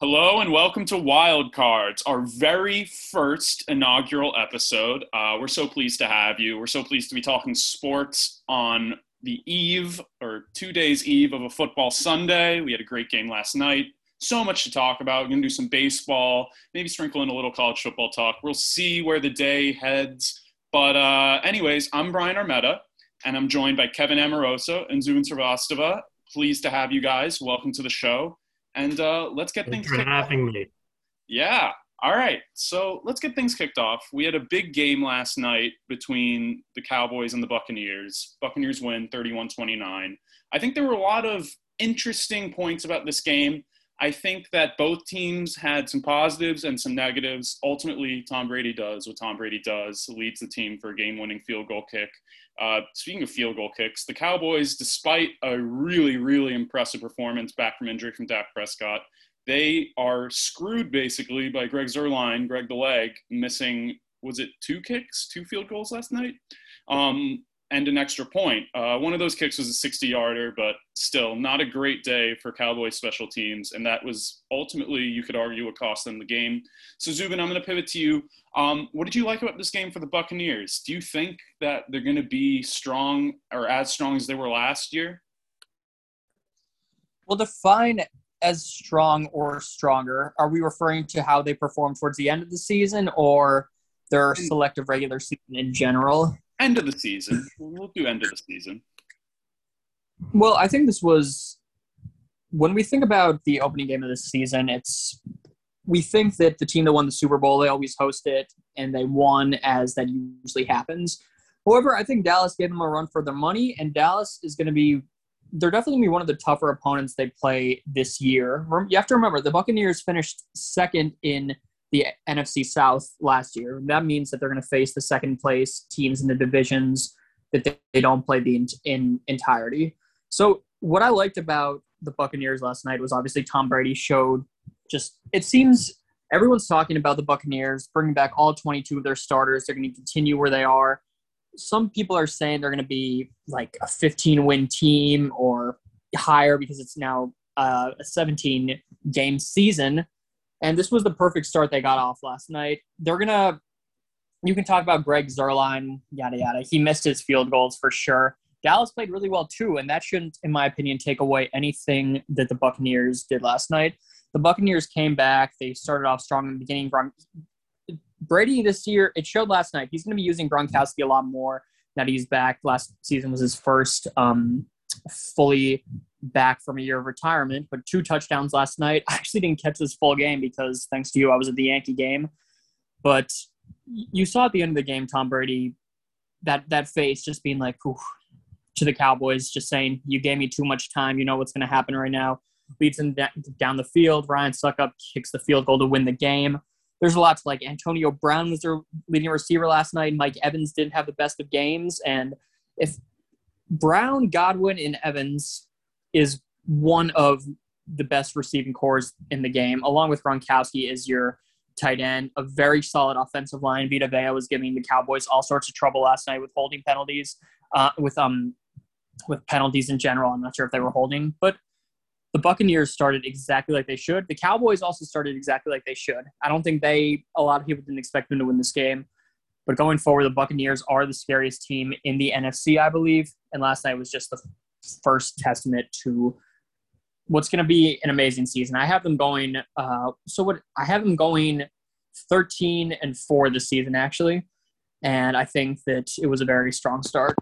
Hello and welcome to Wild Cards, our very first inaugural episode. Uh, we're so pleased to have you. We're so pleased to be talking sports on the eve or two days eve of a football Sunday. We had a great game last night. So much to talk about. We're going to do some baseball, maybe sprinkle in a little college football talk. We'll see where the day heads. But, uh, anyways, I'm Brian Armetta, and I'm joined by Kevin Amoroso and Zubin Srivastava. Pleased to have you guys. Welcome to the show and uh, let's get Thanks things for having me. Yeah. All right. So let's get things kicked off. We had a big game last night between the Cowboys and the Buccaneers. Buccaneers win 31 29. I think there were a lot of interesting points about this game. I think that both teams had some positives and some negatives. Ultimately, Tom Brady does what Tom Brady does, leads the team for a game winning field goal kick. Uh, speaking of field goal kicks, the Cowboys, despite a really, really impressive performance back from injury from Dak Prescott, they are screwed basically by Greg Zuerlein, Greg the Leg, missing, was it two kicks, two field goals last night? Um, and an extra point. Uh, one of those kicks was a 60 yarder, but still not a great day for Cowboys special teams. And that was ultimately, you could argue, what cost them the game. So, Zubin, I'm going to pivot to you. Um, what did you like about this game for the Buccaneers? Do you think that they're going to be strong or as strong as they were last year? Well, define as strong or stronger. Are we referring to how they performed towards the end of the season or their selective regular season in general? End of the season. We'll do end of the season. Well, I think this was when we think about the opening game of the season. It's we think that the team that won the Super Bowl they always host it and they won as that usually happens. However, I think Dallas gave them a run for their money, and Dallas is going to be they're definitely going to be one of the tougher opponents they play this year. You have to remember the Buccaneers finished second in the NFC South last year. That means that they're going to face the second place teams in the divisions that they, they don't play the in, in entirety. So what I liked about the Buccaneers last night was obviously Tom Brady showed just it seems everyone's talking about the Buccaneers bringing back all 22 of their starters. They're going to continue where they are. Some people are saying they're going to be like a 15 win team or higher because it's now uh, a 17 game season. And this was the perfect start they got off last night. They're gonna you can talk about Greg Zuerlein, yada yada. He missed his field goals for sure. Dallas played really well too, and that shouldn't, in my opinion, take away anything that the Buccaneers did last night. The Buccaneers came back. They started off strong in the beginning. Brady this year, it showed last night. He's going to be using Gronkowski a lot more now that he's back. Last season was his first um, fully back from a year of retirement, but two touchdowns last night. I actually didn't catch this full game because thanks to you, I was at the Yankee game. But you saw at the end of the game, Tom Brady, that that face just being like, to the Cowboys, just saying, "You gave me too much time. You know what's going to happen right now." Leads him down the field. Ryan Succop kicks the field goal to win the game. There's a lot to like. Antonio Brown was their leading receiver last night. Mike Evans didn't have the best of games, and if Brown, Godwin, and Evans is one of the best receiving corps in the game, along with Gronkowski is your tight end, a very solid offensive line. Vita Vea was giving the Cowboys all sorts of trouble last night with holding penalties, uh, with um, with penalties in general. I'm not sure if they were holding, but the Buccaneers started exactly like they should. The Cowboys also started exactly like they should. I don't think they a lot of people didn't expect them to win this game. But going forward, the Buccaneers are the scariest team in the NFC, I believe. And last night was just the first testament to what's going to be an amazing season. I have them going. Uh, so what I have them going 13 and four this season actually, and I think that it was a very strong start.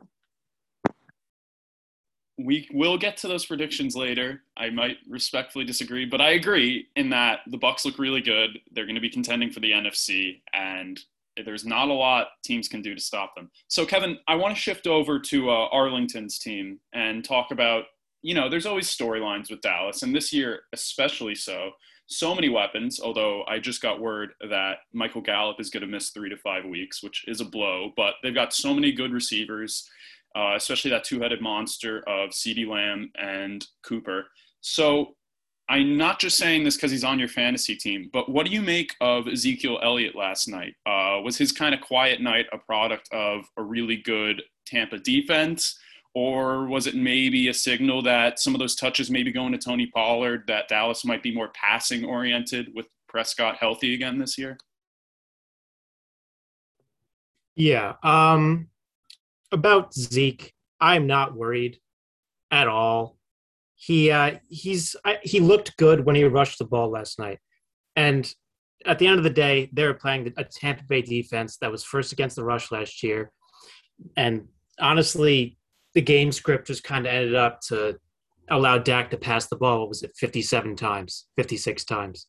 We will get to those predictions later. I might respectfully disagree, but I agree in that the Bucs look really good. They're going to be contending for the NFC, and there's not a lot teams can do to stop them. So, Kevin, I want to shift over to uh, Arlington's team and talk about, you know, there's always storylines with Dallas, and this year especially so. So many weapons, although I just got word that Michael Gallup is going to miss three to five weeks, which is a blow, but they've got so many good receivers, uh, especially that two headed monster of CeeDee Lamb and Cooper. So, I'm not just saying this because he's on your fantasy team, but what do you make of Ezekiel Elliott last night? Uh, was his kind of quiet night a product of a really good Tampa defense, Or was it maybe a signal that some of those touches maybe going to Tony Pollard, that Dallas might be more passing oriented with Prescott healthy again this year? Yeah. Um, about Zeke, I'm not worried at all. He uh, he's he looked good when he rushed the ball last night, and at the end of the day, they were playing a Tampa Bay defense that was first against the rush last year, and honestly, the game script just kind of ended up to allow Dak to pass the ball. What was it, 57 times, 56 times?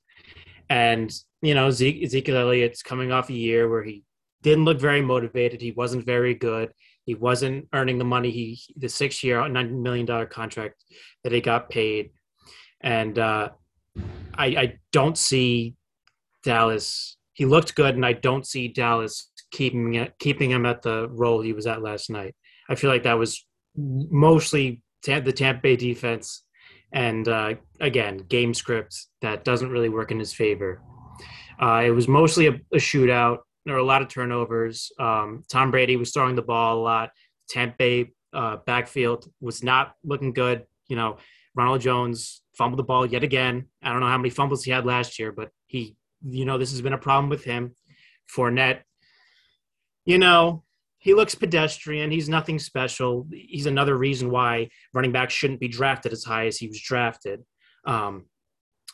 And, you know, Ezekiel Elliott's coming off a year where he didn't look very motivated. He wasn't very good. He wasn't earning the money he the six year $90 million contract that he got paid. And uh, I, I don't see Dallas. He looked good, and I don't see Dallas keeping it, keeping him at the role he was at last night. I feel like that was mostly the Tampa Bay defense, and uh, again, game script that doesn't really work in his favor. Uh, it was mostly a, a, shootout. There were a lot of turnovers. Um, Tom Brady was throwing the ball a lot. Tampa Bay uh, backfield was not looking good. You know, Ronald Jones fumbled the ball yet again. I don't know how many fumbles he had last year, but he, you know, this has been a problem with him. Fournette, you know, he looks pedestrian. He's nothing special. He's another reason why running back shouldn't be drafted as high as he was drafted. Um,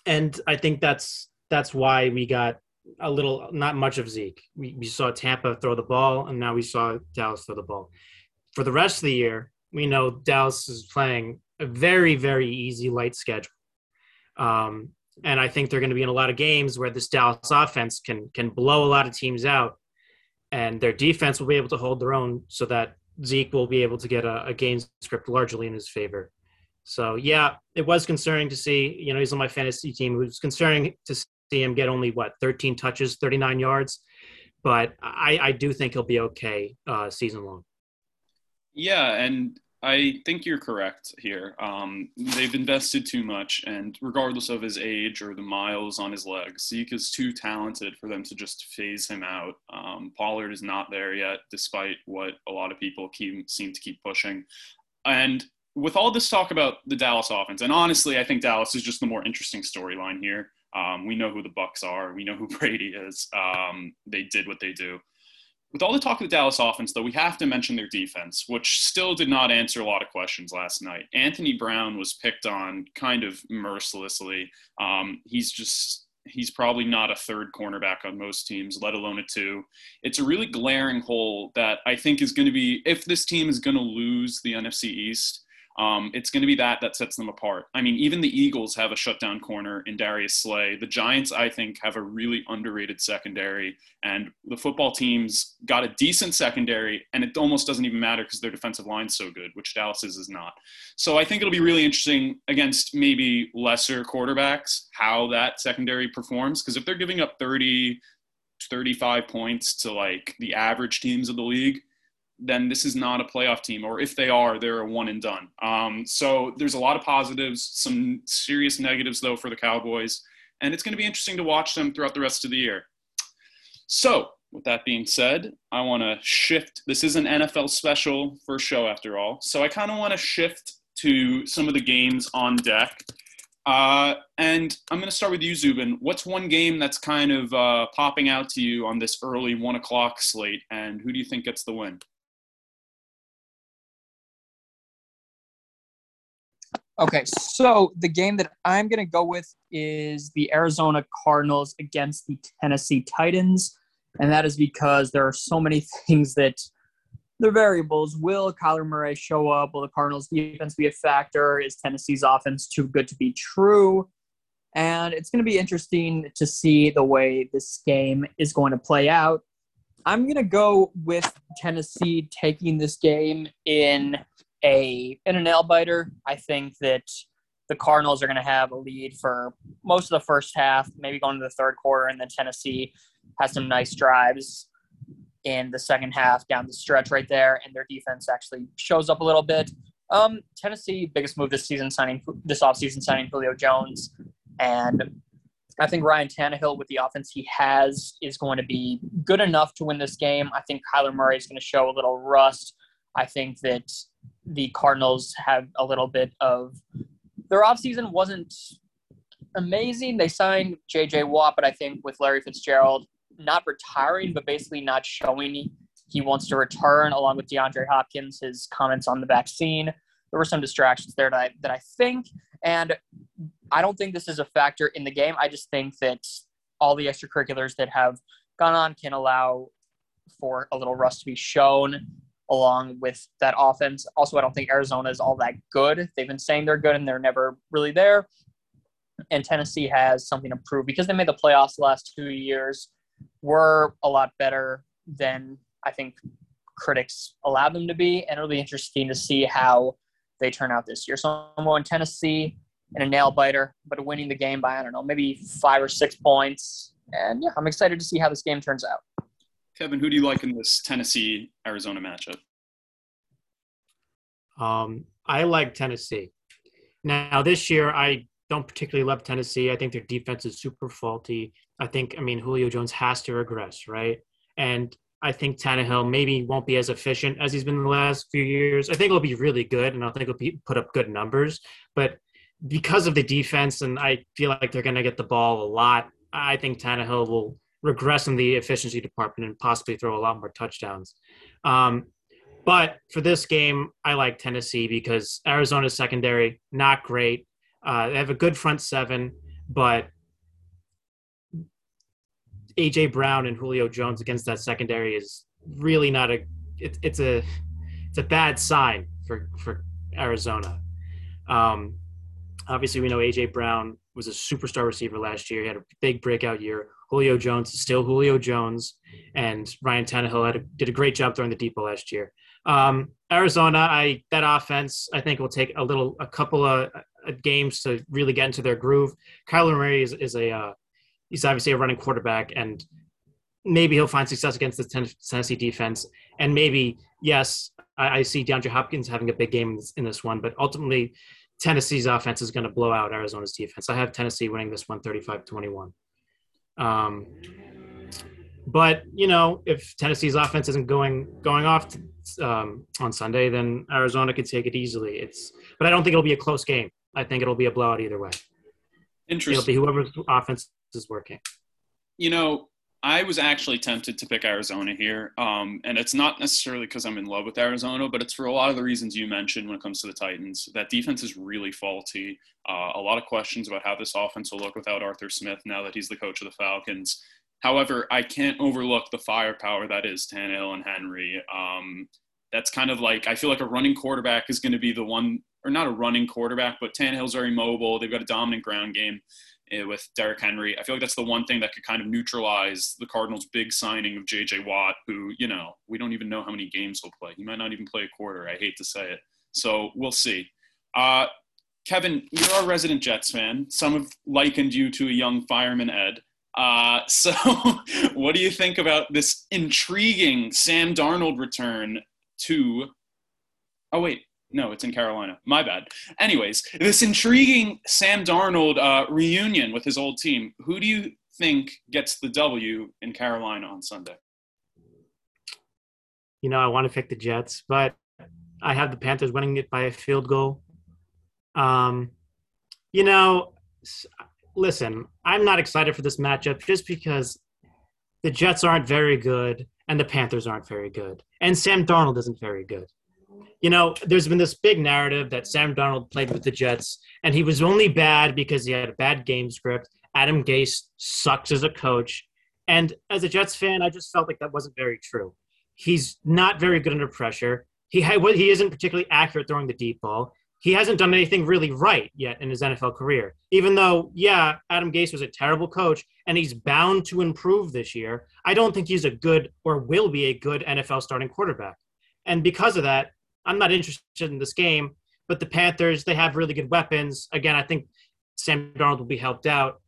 and I think that's that's why we got a little not much of Zeke. We, we saw Tampa throw the ball, and now we saw Dallas throw the ball. For the rest of the year, we know Dallas is playing a very very easy light schedule. Um, and I think they're going to be in a lot of games where this Dallas offense can can blow a lot of teams out and their defense will be able to hold their own so that Zeke will be able to get a, a game script largely in his favor. So yeah, it was concerning to see. You know, he's on my fantasy team. It was concerning to see him get only what 13 touches, 39 yards, but I, I do think he'll be okay uh, season long. Yeah, and I think you're correct here. Um, they've invested too much, and regardless of his age or the miles on his legs, Zeke is too talented for them to just phase him out. Um, Pollard is not there yet, despite what a lot of people keep, seem to keep pushing. And with all this talk about the Dallas offense, and honestly, I think Dallas is just the more interesting storyline here. Um, we know who the Bucs are. We know who Brady is. Um, they did what they do with all the talk of the Dallas offense, though, we have to mention their defense, which still did not answer a lot of questions last night. Anthony Brown was picked on kind of mercilessly. Um, he's just he's probably not a third cornerback on most teams, let alone a two. It's a really glaring hole that I think is going to be if this team is going to lose the NFC East um, it's going to be that that sets them apart. I mean, even the Eagles have a shutdown corner in Darius Slay. The Giants, I think, have a really underrated secondary, and the football teams got a decent secondary, and it almost doesn't even matter because their defensive line's so good, which Dallas's is not. So I think it'll be really interesting against maybe lesser quarterbacks how that secondary performs because if they're giving up 30 35 points to like the average teams of the league then this is not a playoff team, or if they are, they're a one and done. Um, so there's a lot of positives, some serious negatives though for the Cowboys, and it's going to be interesting to watch them throughout the rest of the year. So with that being said, I want to shift. This is an NFL special first show after all, so I kind of want to shift to some of the games on deck. Uh, and I'm going to start with you, Zubin. What's one game that's kind of uh, popping out to you on this early one o'clock slate, and who do you think gets the win? Okay, so the game that I'm going to go with is the Arizona Cardinals against the Tennessee Titans. And that is because there are so many things that the variables. Will Kyler Murray show up? Will the Cardinals defense be a factor? Is Tennessee's offense too good to be true? And it's going to be interesting to see the way this game is going to play out. I'm going to go with Tennessee taking this game in a in an nail biter. I think that the Cardinals are going to have a lead for most of the first half, maybe going to the third quarter, and then Tennessee has some nice drives in the second half down the stretch right there, and their defense actually shows up a little bit. Um, Tennessee biggest move this season signing this offseason signing Julio Jones, and I think Ryan Tannehill with the offense he has is going to be good enough to win this game. I think Kyler Murray is going to show a little rust. I think that the Cardinals have a little bit of their offseason wasn't amazing. They signed JJ Watt, but I think with Larry Fitzgerald not retiring, but basically not showing he wants to return, along with DeAndre Hopkins, his comments on the vaccine. There were some distractions there that I, that I think, and I don't think this is a factor in the game. I just think that all the extracurriculars that have gone on can allow for a little rust to be shown along with that offense. Also, I don't think Arizona is all that good. They've been saying they're good and they're never really there. And Tennessee has something to prove because they made the playoffs the last two years, were a lot better than I think critics allowed them to be. And it'll be interesting to see how they turn out this year. So I'm going Tennessee in a nail biter, but winning the game by, I don't know, maybe five or six points. And yeah, I'm excited to see how this game turns out. Kevin, who do you like in this Tennessee Arizona matchup? Um, I like Tennessee. Now, this year, I don't particularly love Tennessee. I think their defense is super faulty. I think, I mean, Julio Jones has to regress, right? And I think Tannehill maybe won't be as efficient as he's been the last few years. I think he'll be really good, and I think he'll be, put up good numbers. But because of the defense, and I feel like they're going to get the ball a lot, I think Tannehill will regress in the efficiency department and possibly throw a lot more touchdowns. Um, but for this game, I like Tennessee because Arizona's secondary not great. Uh, they have a good front seven, but AJ Brown and Julio Jones against that secondary is really not a. It, it's a it's a bad sign for for Arizona. Um, obviously, we know AJ Brown was a superstar receiver last year. He had a big breakout year. Julio Jones is still Julio Jones, and Ryan Tannehill a, did a great job throwing the deep ball last year. Um, Arizona, I that offense, I think will take a little, a couple of uh, games to really get into their groove. Kyler Murray is, is a uh, he's obviously a running quarterback, and maybe he'll find success against the Tennessee defense. And maybe yes, I, I see DeAndre Hopkins having a big game in this, in this one, but ultimately Tennessee's offense is going to blow out Arizona's defense. I have Tennessee winning this one 35-21. Um, but you know, if Tennessee's offense isn't going going off to, um, on Sunday, then Arizona could take it easily. It's, but I don't think it'll be a close game. I think it'll be a blowout either way. Interesting. It'll be whoever's offense is working. You know, I was actually tempted to pick Arizona here, um, and it's not necessarily because I'm in love with Arizona, but it's for a lot of the reasons you mentioned when it comes to the Titans. That defense is really faulty. Uh, a lot of questions about how this offense will look without Arthur Smith now that he's the coach of the Falcons. However, I can't overlook the firepower that is Tannehill and Henry. Um, that's kind of like I feel like a running quarterback is going to be the one, or not a running quarterback, but Tannehill's very mobile. They've got a dominant ground game with Derrick Henry. I feel like that's the one thing that could kind of neutralize the Cardinals' big signing of J.J. Watt, who you know we don't even know how many games he'll play. He might not even play a quarter. I hate to say it. So we'll see. Uh, Kevin, you're a resident Jets fan. Some have likened you to a young fireman Ed. Uh, so, what do you think about this intriguing Sam Darnold return to? Oh wait, no, it's in Carolina. My bad. Anyways, this intriguing Sam Darnold uh, reunion with his old team. Who do you think gets the W in Carolina on Sunday? You know, I want to pick the Jets, but I have the Panthers winning it by a field goal. Um, you know, listen, I'm not excited for this matchup just because the Jets aren't very good and the Panthers aren't very good. And Sam Darnold isn't very good. You know, there's been this big narrative that Sam Darnold played with the Jets and he was only bad because he had a bad game script. Adam Gase sucks as a coach. And as a Jets fan, I just felt like that wasn't very true. He's not very good under pressure. He, he isn't particularly accurate throwing the deep ball he hasn't done anything really right yet in his NFL career. Even though, yeah, Adam Gase was a terrible coach and he's bound to improve this year, I don't think he's a good or will be a good NFL starting quarterback. And because of that, I'm not interested in this game. But the Panthers, they have really good weapons. Again, I think Sam Darnold will be helped out.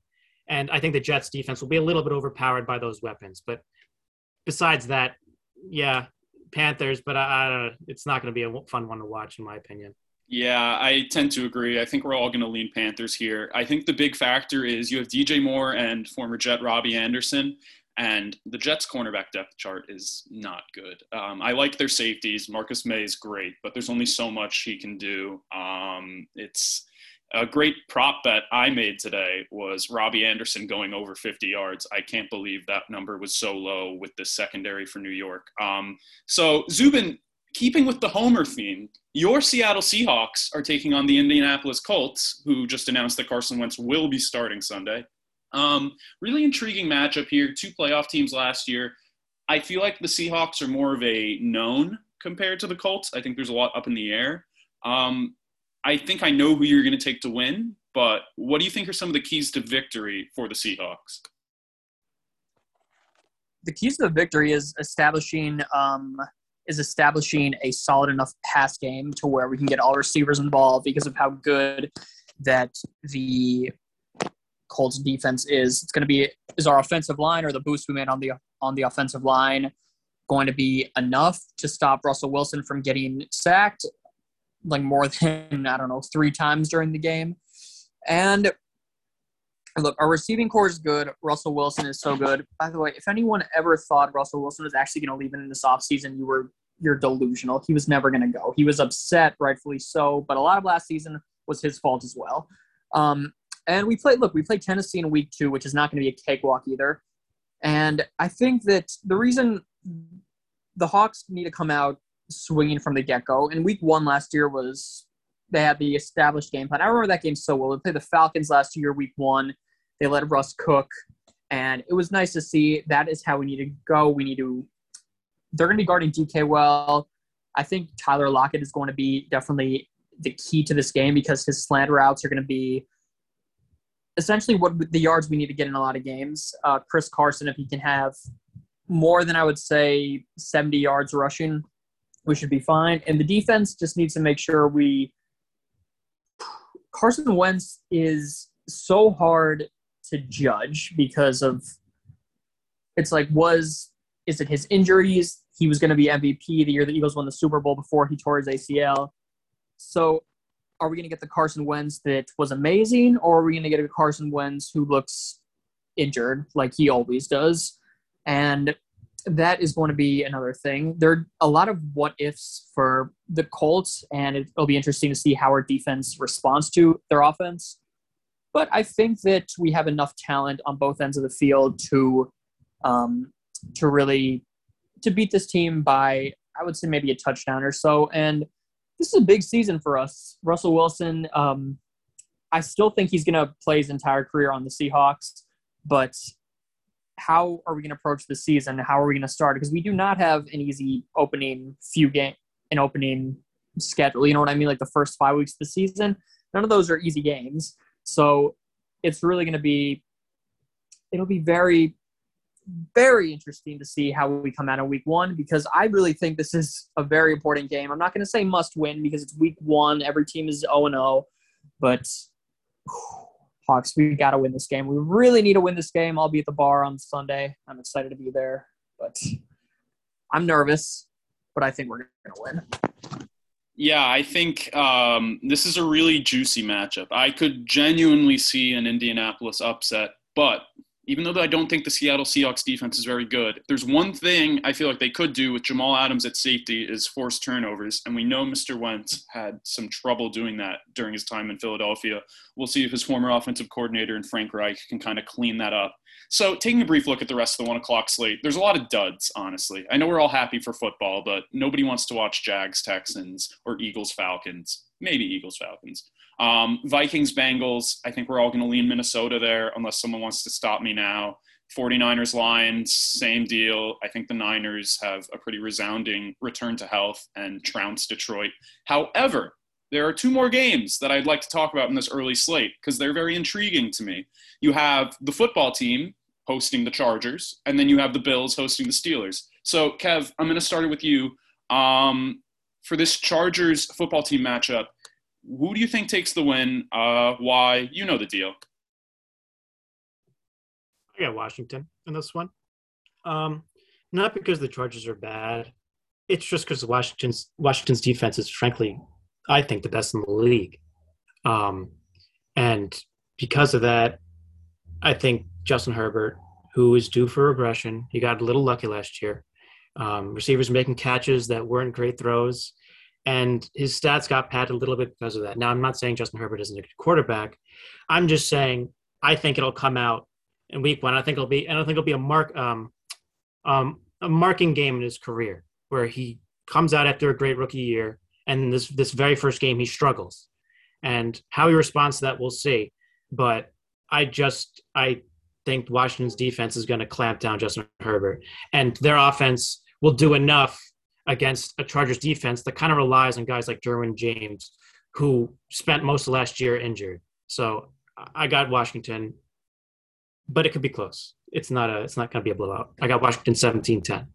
And I think the Jets defense will be a little bit overpowered by those weapons. But besides that, yeah, Panthers, but I, I don't know. It's not going to be a fun one to watch, in my opinion. Yeah, I tend to agree. I think we're all going to lean Panthers here. I think the big factor is you have DJ Moore and former Jet Robbie Anderson. And the Jets' cornerback depth chart is not good. Um, I like their safeties. Marcus Maye is great, but there's only so much he can do. Um, it's a great prop bet I made today was Robbie Anderson going over 50 yards. I can't believe that number was so low with the secondary for New York. Um, so, Zubin, keeping with the Homer theme, your Seattle Seahawks are taking on the Indianapolis Colts, who just announced that Carson Wentz will be starting Sunday. Um, really intriguing matchup here. Two playoff teams last year. I feel like the Seahawks are more of a known compared to the Colts. I think there's a lot up in the air. Um, I think I know who you're going to take to win, but what do you think are some of the keys to victory for the Seahawks? The keys to the victory is establishing um, is establishing a solid enough pass game to where we can get all receivers involved because of how good that the Colts defense is. It's going to be is our offensive line or the boost we made on the on the offensive line going to be enough to stop Russell Wilson from getting sacked like more than I don't know three times during the game. And look, our receiving corps is good. Russell Wilson is so good. By the way, if anyone ever thought Russell Wilson was actually going to leave in this offseason, you were you're delusional. He was never going to go. He was upset, rightfully so. But a lot of last season was his fault as well. Um, and we played. Look, we played Tennessee in week two, which is not going to be a cakewalk either. And I think that the reason the Hawks need to come out swinging from the get go. And week one last year was they had the established game plan. I remember that game so well. They played the Falcons last year, week one. They let Russ cook, and it was nice to see. That is how we need to go. We need to. They're going to be guarding DK well. I think Tyler Lockett is going to be definitely the key to this game because his slant routes are going to be essentially what the yards we need to get in a lot of games. Uh, Chris Carson, if he can have more than I would say 70 yards rushing, we should be fine. And the defense just needs to make sure we. Carson Wentz is so hard to judge because of. It's like, was. Is it his injuries? He was going to be MVP the year the Eagles won the Super Bowl before he tore his ACL. So are we going to get the Carson Wentz that was amazing, or are we going to get a Carson Wentz who looks injured like he always does? And that is going to be another thing. There are a lot of what ifs for the Colts, and it'll be interesting to see how our defense responds to their offense. But I think that we have enough talent on both ends of the field to um, to really to beat this team by I would say maybe a touchdown or so. And this is a big season for us. Russell Wilson, um, I still think he's going to play his entire career on the Seahawks, but how are we going to approach the season? How are we going to start? Because we do not have an easy opening few game, an opening schedule. You know what I mean? Like the first five weeks of the season, none of those are easy games. So it's really going to be, it'll be very, very interesting to see how we come out in week one because I really think this is a very important game. I'm not going to say must win because it's week one. Every team is 0 0, but. Whew, Hawks, we got to win this game. We really need to win this game. I'll be at the bar on Sunday. I'm excited to be there, but I'm nervous, but I think we're going to win. Yeah, I think um, this is a really juicy matchup. I could genuinely see an Indianapolis upset, but even though I don't think the Seattle Seahawks defense is very good, there's one thing I feel like they could do with Jamal Adams at safety is force turnovers. And we know Mr. Wentz had some trouble doing that during his time in Philadelphia. We'll see if his former offensive coordinator and Frank Reich can kind of clean that up. So, taking a brief look at the rest of the one o'clock slate, there's a lot of duds, honestly. I know we're all happy for football, but nobody wants to watch Jags Texans or Eagles Falcons. Maybe Eagles Falcons. Um, Vikings, Bengals, I think we're all going to lean Minnesota there unless someone wants to stop me now. 49ers, Lions, same deal. I think the Niners have a pretty resounding return to health and trounce Detroit. However, there are two more games that I'd like to talk about in this early slate because they're very intriguing to me. You have the football team hosting the Chargers, and then you have the Bills hosting the Steelers. So, Kev, I'm going to start it with you. Um, for this Chargers football team matchup, who do you think takes the win? Uh, why? You know the deal. I got Washington in this one. Um, not because the Chargers are bad. It's just because Washington's Washington's defense is frankly, I think, the best in the league. Um, and because of that, I think Justin Herbert, who is due for regression. He got a little lucky last year. Um, receivers making catches that weren't great throws, and his stats got padded a little bit because of that. Now, I'm not saying Justin Herbert isn't a good quarterback. I'm just saying I think it'll come out in week one. I think it'll be, and I think it'll be a mark, um, um, a marking game in his career where he comes out after a great rookie year, and this this very first game he struggles, and how he responds to that we'll see. But I just I think Washington's defense is going to clamp down Justin Herbert, and their offense will do enough against a Chargers defense that kind of relies on guys like Derwin James, who spent most of last year injured. So I got Washington, but it could be close. It's not a. It's not going to be a blowout. I got Washington 17-10.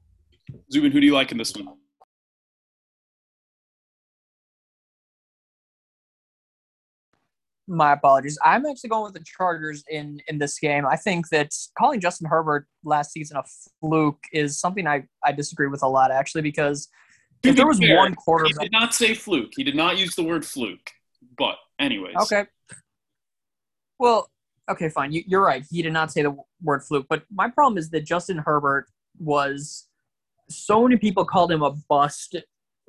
Zubin, who do you like in this one? My apologies. I'm actually going with the Chargers in in this game. I think that calling Justin Herbert last season a fluke is something I I disagree with a lot actually because if there was fair, one He quarterback. did not say fluke. He did not use the word fluke. But anyways, Okay. Well, okay, fine. You, you're right. He did not say the word fluke, but my problem is that Justin Herbert was so many people called him a bust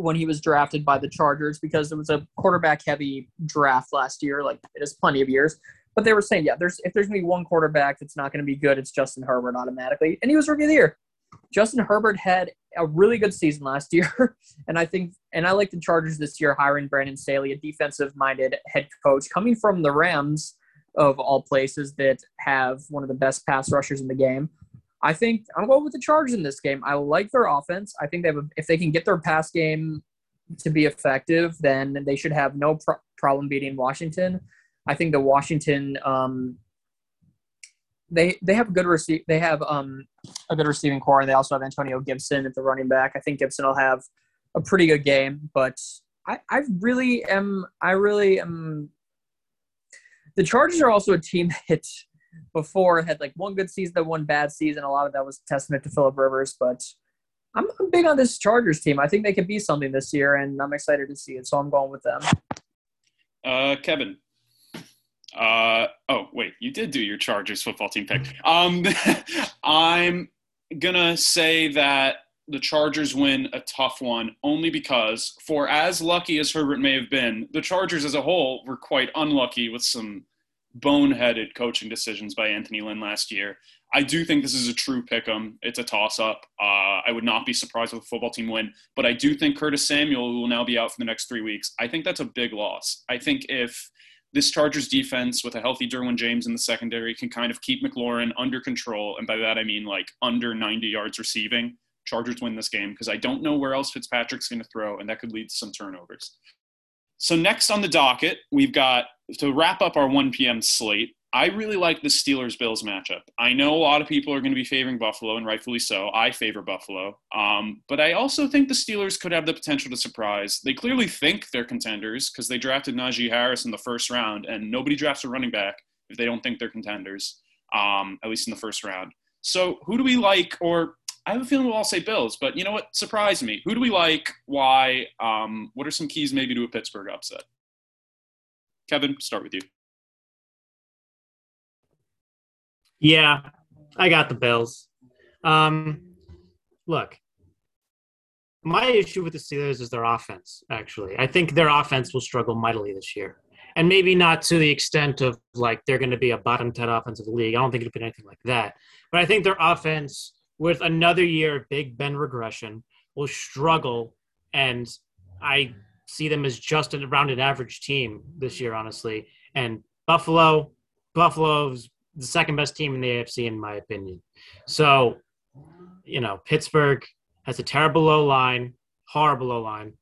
when he was drafted by the Chargers because it was a quarterback heavy draft last year. Like it is plenty of years. But they were saying, yeah, there's if there's gonna be one quarterback that's not gonna be good, it's Justin Herbert automatically. And he was rookie of the year. Justin Herbert had a really good season last year. And I think and I like the Chargers this year hiring Brandon Staley, a defensive minded head coach coming from the Rams of all places that have one of the best pass rushers in the game. I think I'm going with the Chargers in this game. I like their offense. I think they have a, if they can get their pass game to be effective, then they should have no pro- problem beating Washington. I think the Washington um, they they have a good receive they have um, a good receiving corps, and they also have Antonio Gibson at the running back. I think Gibson will have a pretty good game, but I, I really am I really am the Chargers are also a team that before had like one good season, then one bad season. A lot of that was testament to Philip Rivers, but I'm, I'm big on this Chargers team. I think they could be something this year, and I'm excited to see it. So I'm going with them. Uh, Kevin. Uh, oh, wait, you did do your Chargers football team pick. Um, I'm gonna say that the Chargers win a tough one only because, for as lucky as Herbert may have been, the Chargers as a whole were quite unlucky with some boneheaded coaching decisions by Anthony Lynn last year. I do think this is a true pick 'em. It's a toss up. Uh, I would not be surprised with a football team win, but I do think Curtis Samuel will now be out for the next three weeks. I think that's a big loss. I think if this Chargers defense with a healthy Derwin James in the secondary can kind of keep McLaurin under control, and by that I mean like under 90 yards receiving, Chargers win this game because I don't know where else Fitzpatrick's going to throw, and that could lead to some turnovers. So next on the docket, we've got to wrap up our 1 p.m. slate. I really like the Steelers Bills matchup. I know a lot of people are going to be favoring Buffalo, and rightfully so. I favor Buffalo. Um, but I also think the Steelers could have the potential to surprise. They clearly think they're contenders because they drafted Najee Harris in the first round, and nobody drafts a running back if they don't think they're contenders, um, at least in the first round. So who do we like? Or I have a feeling we'll all say Bills, but you know what? Surprise me. Who do we like? Why? Um, what are some keys maybe to a Pittsburgh upset? Kevin, start with you. Yeah, I got the Bills. Um, look, my issue with the Steelers is their offense, actually. I think their offense will struggle mightily this year. And maybe not to the extent of like they're going to be a bottom 10 offensive league. I don't think it'll be anything like that. But I think their offense, with another year of Big Ben regression, will struggle. And I see them as just around an average team this year, honestly. And Buffalo, Buffalo's the second best team in the AFC, in my opinion. So, you know, Pittsburgh has a terrible low line, horrible low line.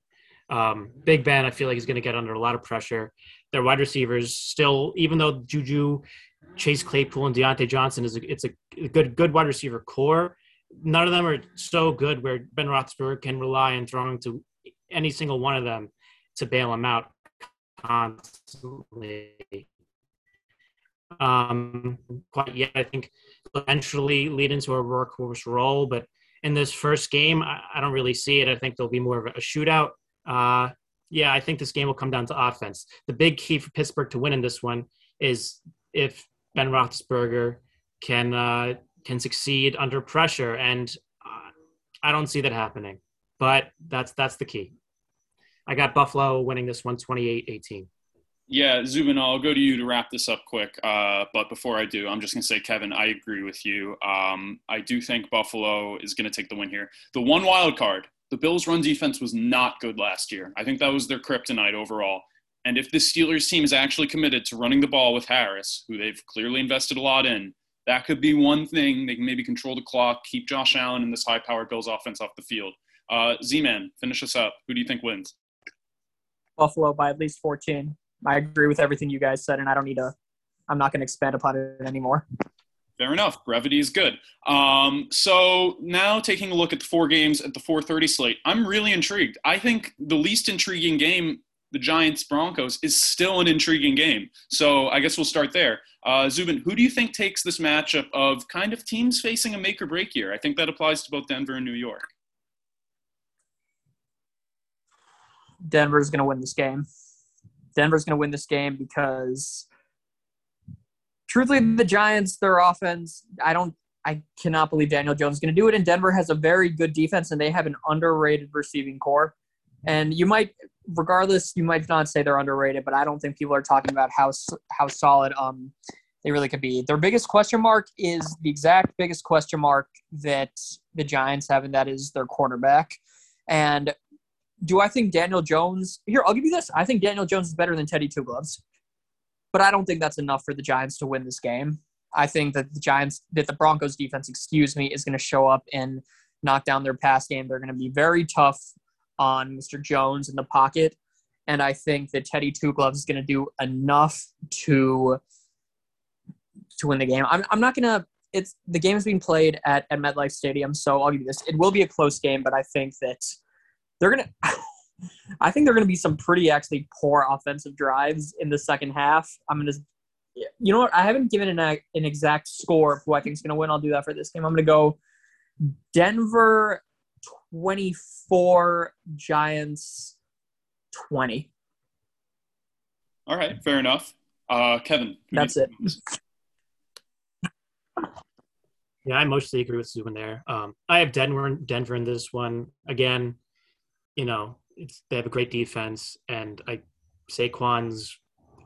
Um, Big Ben, I feel like he's going to get under a lot of pressure. Their wide receivers still, even though Juju, Chase Claypool, and Diontae Johnson is a, it's a good good wide receiver corps. None of them are so good where Ben Roethlisberger can rely on throwing to any single one of them to bail him out constantly um, quite yet. I think eventually lead into a workhorse role, but in this first game, I, I don't really see it. I think there'll be more of a shootout. Uh, yeah, I think this game will come down to offense. The big key for Pittsburgh to win in this one is if Ben Roethlisberger can uh, can succeed under pressure, and uh, I don't see that happening. But that's that's the key. I got Buffalo winning this one 28-18. Yeah, Zubin, I'll go to you to wrap this up quick. Uh, but before I do, I'm just going to say, Kevin, I agree with you. Um, I do think Buffalo is going to take the win here. The one wild card, the Bills' run defense was not good last year. I think that was their kryptonite overall. And if the Steelers team is actually committed to running the ball with Harris, who they've clearly invested a lot in, that could be one thing. They can maybe control the clock, keep Josh Allen and this high-powered Bills offense off the field. Uh, Z-Man, finish us up. Who do you think wins? Buffalo by at least 14. I agree with everything you guys said, and I don't need to. I'm not going to expand upon it anymore. Fair enough. Brevity is good. Um, so now taking a look at the four games at the 4:30 slate, I'm really intrigued. I think the least intriguing game, the Giants Broncos, is still an intriguing game. So I guess we'll start there. Uh, Zubin, who do you think takes this matchup of kind of teams facing a make or break year? I think that applies to both Denver and New York. Denver's going to win this game. Denver's going to win this game because, truthfully, the Giants, their offense, I don't, I cannot believe Daniel Jones is going to do it. And Denver has a very good defense, and they have an underrated receiving corps. And you might, regardless, you might not say they're underrated, but I don't think people are talking about how how solid um they really could be. Their biggest question mark is the exact biggest question mark that the Giants have, and that is their quarterback. And do I think Daniel Jones? Here, I'll give you this. I think Daniel Jones is better than Teddy Two Gloves, but I don't think that's enough for the Giants to win this game. I think that the Giants, that the Broncos defense, excuse me, is going to show up and knock down their pass game. They're going to be very tough on Mr. Jones in the pocket, and I think that Teddy Two Gloves is going to do enough to to win the game. I'm, I'm not to. It's the game is being played at, at MetLife Stadium, so I'll give you this. It will be a close game, but I think that they're gonna. I think they're gonna be some pretty actually poor offensive drives in the second half. I'm gonna. You know what? I haven't given an, an exact score of who I think is gonna win. I'll do that for this game. I'm gonna go Denver 24, Giants 20. All right, fair enough. Uh, Kevin. That's it. Yeah, I mostly agree with Zubin there. Um, I have Denver, Denver in this one again you know, they have a great defense, and I Saquon's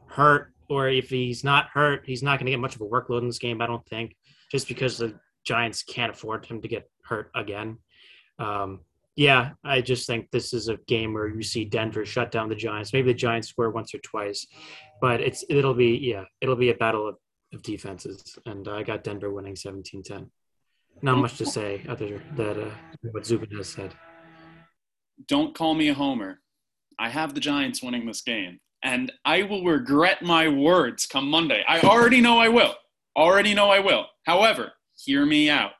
hurt, or if he's not hurt, he's not going to get much of a workload in this game. I don't think, just because the Giants can't afford him to get hurt again. Um, yeah, I just think this is a game where you see Denver shut down the Giants. Maybe the Giants score once or twice, but it's it'll be yeah, it'll be a battle of, of defenses, and I got Denver winning 17-10. Not much to say other than uh, what Zubin has said don't call me a homer. I have the Giants winning this game, and I will regret my words come Monday. I already know I will. Already know I will. However, hear me out.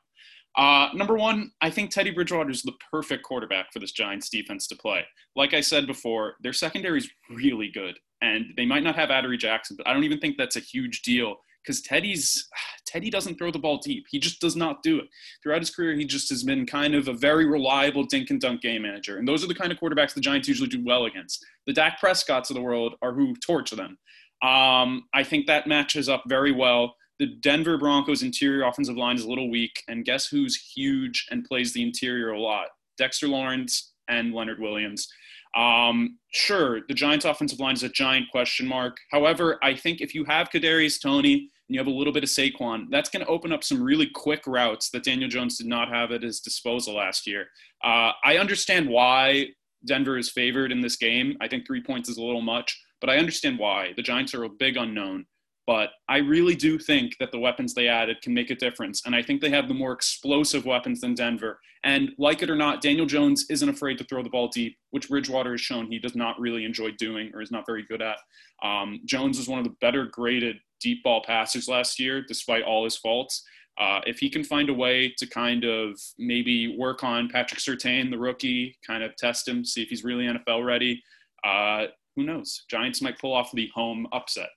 Uh, number one, I think Teddy Bridgewater is the perfect quarterback for this Giants defense to play. Like I said before, their secondary is really good, and they might not have Adoree Jackson, but I don't even think that's a huge deal because Teddy's Teddy doesn't throw the ball deep. He just does not do it. Throughout his career, he just has been kind of a very reliable dink and dunk game manager. And those are the kind of quarterbacks the Giants usually do well against. The Dak Prescotts of the world are who torch them. Um, I think that matches up very well. The Denver Broncos interior offensive line is a little weak, and guess who's huge and plays the interior a lot? Dexter Lawrence and Leonard Williams. Um, sure, the Giants' offensive line is a giant question mark. However, I think if you have Kadarius Toney and you have a little bit of Saquon, that's going to open up some really quick routes that Daniel Jones did not have at his disposal last year. Uh, I understand why Denver is favored in this game. I think three points is a little much, but I understand why. The Giants are a big unknown. But I really do think that the weapons they added can make a difference. And I think they have the more explosive weapons than Denver. And like it or not, Daniel Jones isn't afraid to throw the ball deep, which Bridgewater has shown he does not really enjoy doing or is not very good at. Um, Jones is one of the better graded deep ball passers last year, despite all his faults. Uh, if he can find a way to kind of maybe work on Patrick Surtain, the rookie, kind of test him, see if he's really NFL ready, uh, who knows? Giants might pull off the home upset.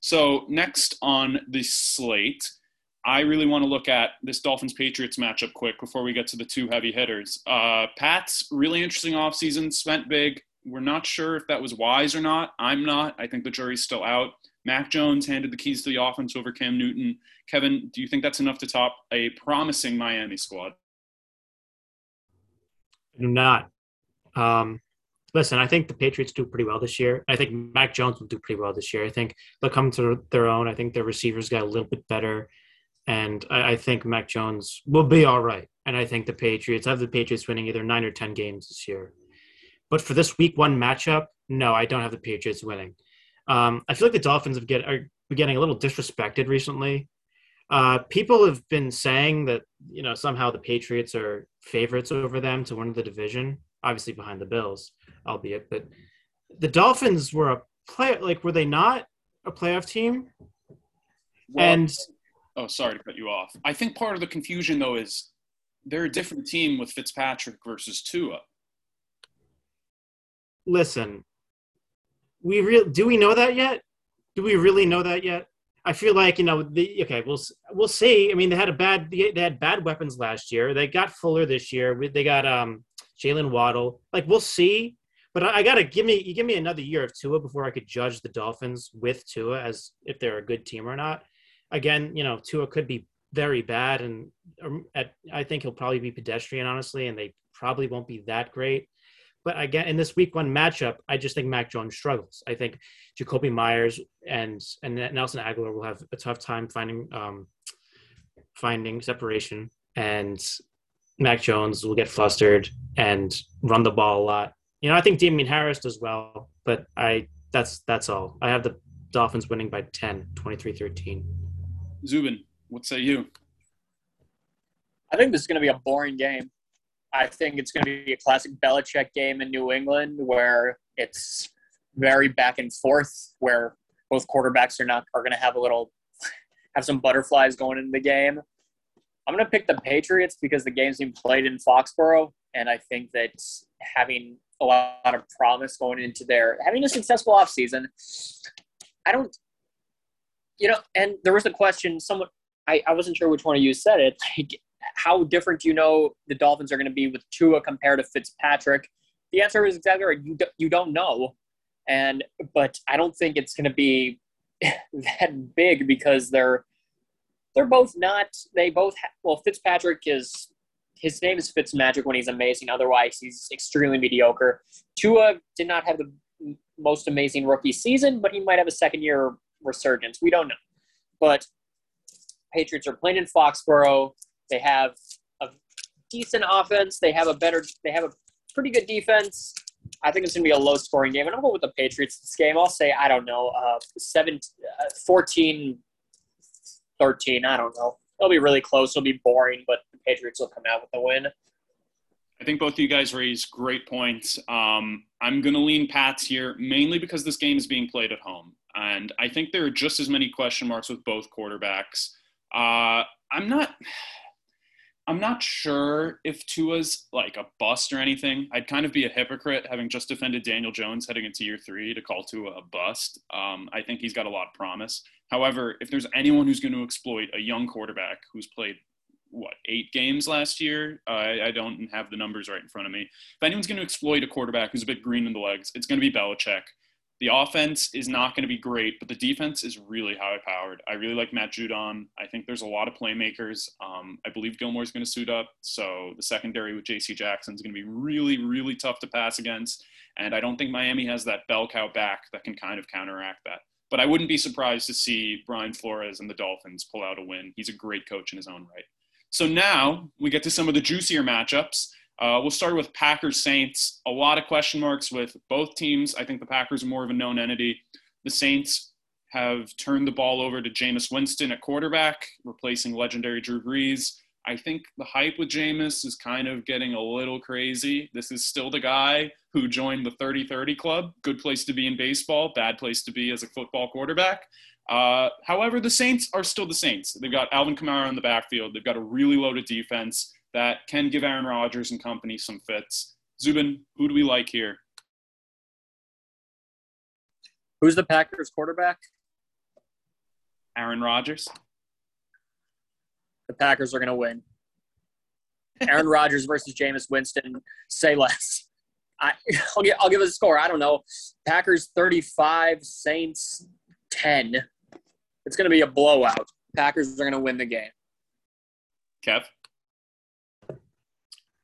So, next on the slate, I really want to look at this Dolphins Patriots matchup quick before we get to the two heavy hitters. Uh, Pat's really interesting offseason, spent big. We're not sure if that was wise or not. I'm not. I think the jury's still out. Mac Jones handed the keys to the offense over Cam Newton. Kevin, do you think that's enough to top a promising Miami squad? Not. Um, listen, I think the Patriots do pretty well this year. I think Mac Jones will do pretty well this year. I think they'll come to their own. I think their receivers got a little bit better. And I, I think Mac Jones will be all right. And I think the Patriots, have the Patriots winning either nine or 10 games this year. But for this week one matchup, no, I don't have the Patriots winning. Um, I feel like the Dolphins have get, are getting a little disrespected recently. Uh, people have been saying that you know somehow the Patriots are favorites over them to win the division, obviously behind the Bills, albeit. But the Dolphins were a play like were they not a playoff team? Well, and oh, sorry to cut you off. I think part of the confusion though is they're a different team with Fitzpatrick versus Tua. Listen, we real do we know that yet? Do we really know that yet? I feel like you know the okay. We'll we'll see. I mean, they had a bad they had bad weapons last year. They got Fuller this year. They got um Jaylen Waddle. Like we'll see. But I, I gotta give me you give me another year of Tua before I could judge the Dolphins with Tua as if they're a good team or not. Again, you know, Tua could be very bad, and um, at, I think he'll probably be pedestrian, honestly, and they probably won't be that great. But again, in this week one matchup, I just think Mac Jones struggles. I think Jakobi Meyers and and Nelson Agholor will have a tough time finding um, finding separation, and Mac Jones will get flustered and run the ball a lot. You know, I think Damien Harris does well, but I that's that's all. I have the Dolphins winning by 10, 23-13. Zubin, what say you? I think this is going to be a boring game. I think it's going to be a classic Belichick game in New England where it's very back and forth, where both quarterbacks are not are going to have a little have some butterflies going into the game. I'm going to pick the Patriots because the game's being played in Foxborough, and I think that having a lot of promise going into their having a successful offseason, I don't, you know. And there was a question. Someone I, I wasn't sure which one of you said it. Like, how different do you know the Dolphins are going to be with Tua compared to Fitzpatrick? The answer is exactly right. You, do, you don't know. And, but I don't think it's going to be that big because they're, they're both not, they both, ha- well, Fitzpatrick is, his name is Fitzmagic when he's amazing. Otherwise, he's extremely mediocre. Tua did not have the most amazing rookie season, but he might have a second year resurgence. We don't know. But Patriots are playing in Foxborough. They have a decent offense. They have a better. They have a pretty good defense. I think it's going to be a low scoring game, and I'll go with the Patriots this game. I'll say I don't know, uh, 7, uh, 14, 13. I don't know. It'll be really close. It'll be boring, but the Patriots will come out with the win. I think both of you guys raised great points. Um, I'm going to lean Pats here, mainly because this game is being played at home. And I think there are just as many question marks with both quarterbacks. Uh, I'm not. I'm not sure if Tua's like a bust or anything. I'd kind of be a hypocrite having just defended Daniel Jones heading into year three to call Tua a bust. Um, I think he's got a lot of promise. However, if there's anyone who's going to exploit a young quarterback who's played what eight games last year, uh, I, I, don't have the numbers right in front of me. If anyone's going to exploit a quarterback who's a bit green in the legs, it's going to be Belichick. The offense is not going to be great, but the defense is really high powered. I really like Matt Judon. I think there's a lot of playmakers. Um, I believe Gilmore's going to suit up. So the secondary with J.C. Jackson is going to be really, really tough to pass against. And I don't think Miami has that bell cow back that can kind of counteract that. But I wouldn't be surprised to see Brian Flores and the Dolphins pull out a win. He's a great coach in his own right. So now we get to some of the juicier matchups. Uh, we'll start with Packers Saints. A lot of question marks with both teams. I think the Packers are more of a known entity. The Saints have turned the ball over to Jameis Winston at quarterback, replacing legendary Drew Brees. I think the hype with Jameis is kind of getting a little crazy. This is still the guy who joined the 30 30 club. Good place to be in baseball, bad place to be as a football quarterback. Uh, however, the Saints are still the Saints. They've got Alvin Kamara in the backfield, they've got a really loaded defense that can give Aaron Rodgers and company some fits. Zubin, who do we like here? Who's the Packers quarterback? Aaron Rodgers. The Packers are going to win. Aaron Rodgers versus Jameis Winston. Say less. I, will give, I'll give a score. I don't know. Packers 35, Saints 10. It's going to be a blowout. Packers are going to win the game. Kev?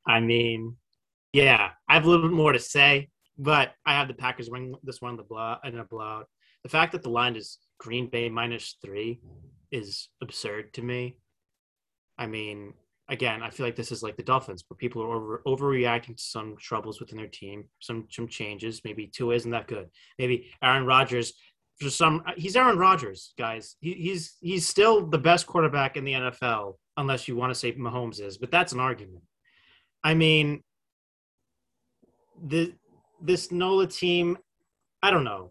I mean, yeah, I have a little bit more to say, but I have the Packers winning this one in the a blowout. The fact that the line is Green Bay minus three is absurd to me. I mean, again, I feel like this is like the Dolphins, where people are over, overreacting to some troubles within their team, some some changes. Maybe Tua isn't that good. Maybe Aaron Rodgers, for some, he's Aaron Rodgers, guys. He, he's he's still the best quarterback in the NFL, unless you want to say Mahomes is, but that's an argument. I mean, the this NOLA team, I don't know.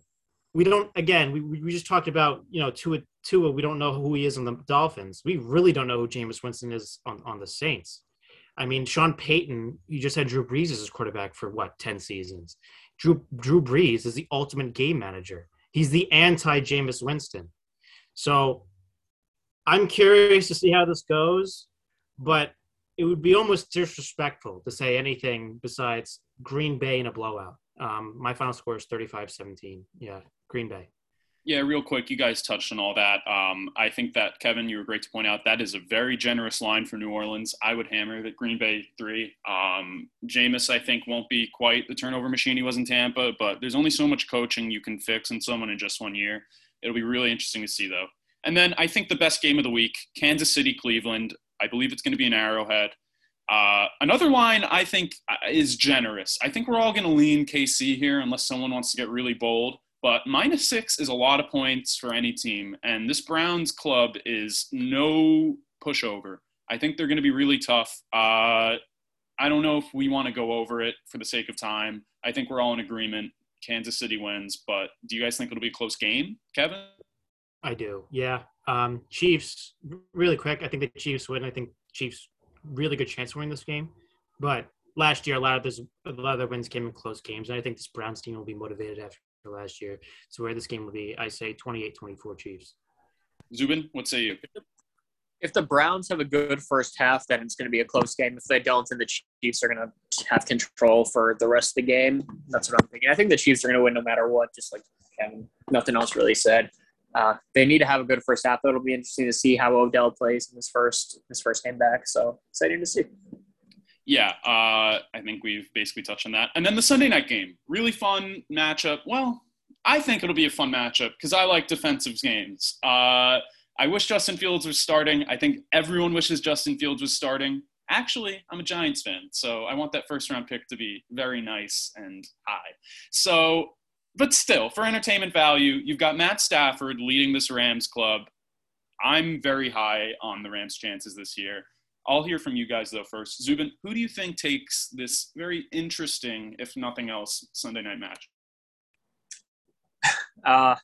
We don't. Again, we we just talked about you know Tua. Tua, we don't know who he is on the Dolphins. We really don't know who Jameis Winston is on, on the Saints. I mean, Sean Payton, you just had Drew Brees as his quarterback for what, 10 seasons. Drew, Drew Brees is the ultimate game manager. He's the anti Jameis Winston. So I'm curious to see how this goes, but it would be almost disrespectful to say anything besides Green Bay in a blowout. Um, my final score is 35 17. Yeah, Green Bay. Yeah, real quick, you guys touched on all that. Um, I think that Kevin, you were great to point out that is a very generous line for New Orleans. I would hammer that Green Bay three. Um, Jameis, I think, won't be quite the turnover machine he was in Tampa, but there's only so much coaching you can fix in someone in just one year. It'll be really interesting to see, though. And then I think the best game of the week, Kansas City, Cleveland. I believe it's going to be an Arrowhead. Uh, another line I think uh, is generous. I think we're all going to lean KC here unless someone wants to get really bold. But minus six is a lot of points for any team. And this Browns club is no pushover. I think they're going to be really tough. Uh, I don't know if we want to go over it for the sake of time. I think we're all in agreement. Kansas City wins. But do you guys think it'll be a close game, Kevin? I do. Yeah. Um, Chiefs, really quick. I think the Chiefs win. I think Chiefs really good chance of winning this game. But last year, a lot of this, a lot of their wins came in close games, and I think this Browns team will be motivated after last year. So where this game will be, I say 28-24 Chiefs. Zubin, what say you? If the Browns have a good first half, then it's going to be a close game. If they don't, then the Chiefs are going to have control for the rest of the game. That's what I'm thinking. I think the Chiefs are going to win no matter what, just like Kevin. Nothing else really said. Uh, they need to have a good first half. It'll be interesting to see how Odell plays in his first his first game back. So exciting to see. Yeah, uh, I think we've basically touched on that. And then the Sunday night game, really fun matchup. Well, I think it'll be a fun matchup because I like defensive games. Uh, I wish Justin Fields was starting. I think everyone wishes Justin Fields was starting. Actually, I'm a Giants fan, so I want that first round pick to be very nice and high. So, but still, for entertainment value, you've got Matt Stafford leading this Rams club. I'm very high on the Rams' chances this year. I'll hear from you guys though first. Zubin, who do you think takes this very interesting, if nothing else, Sunday night match? Uh,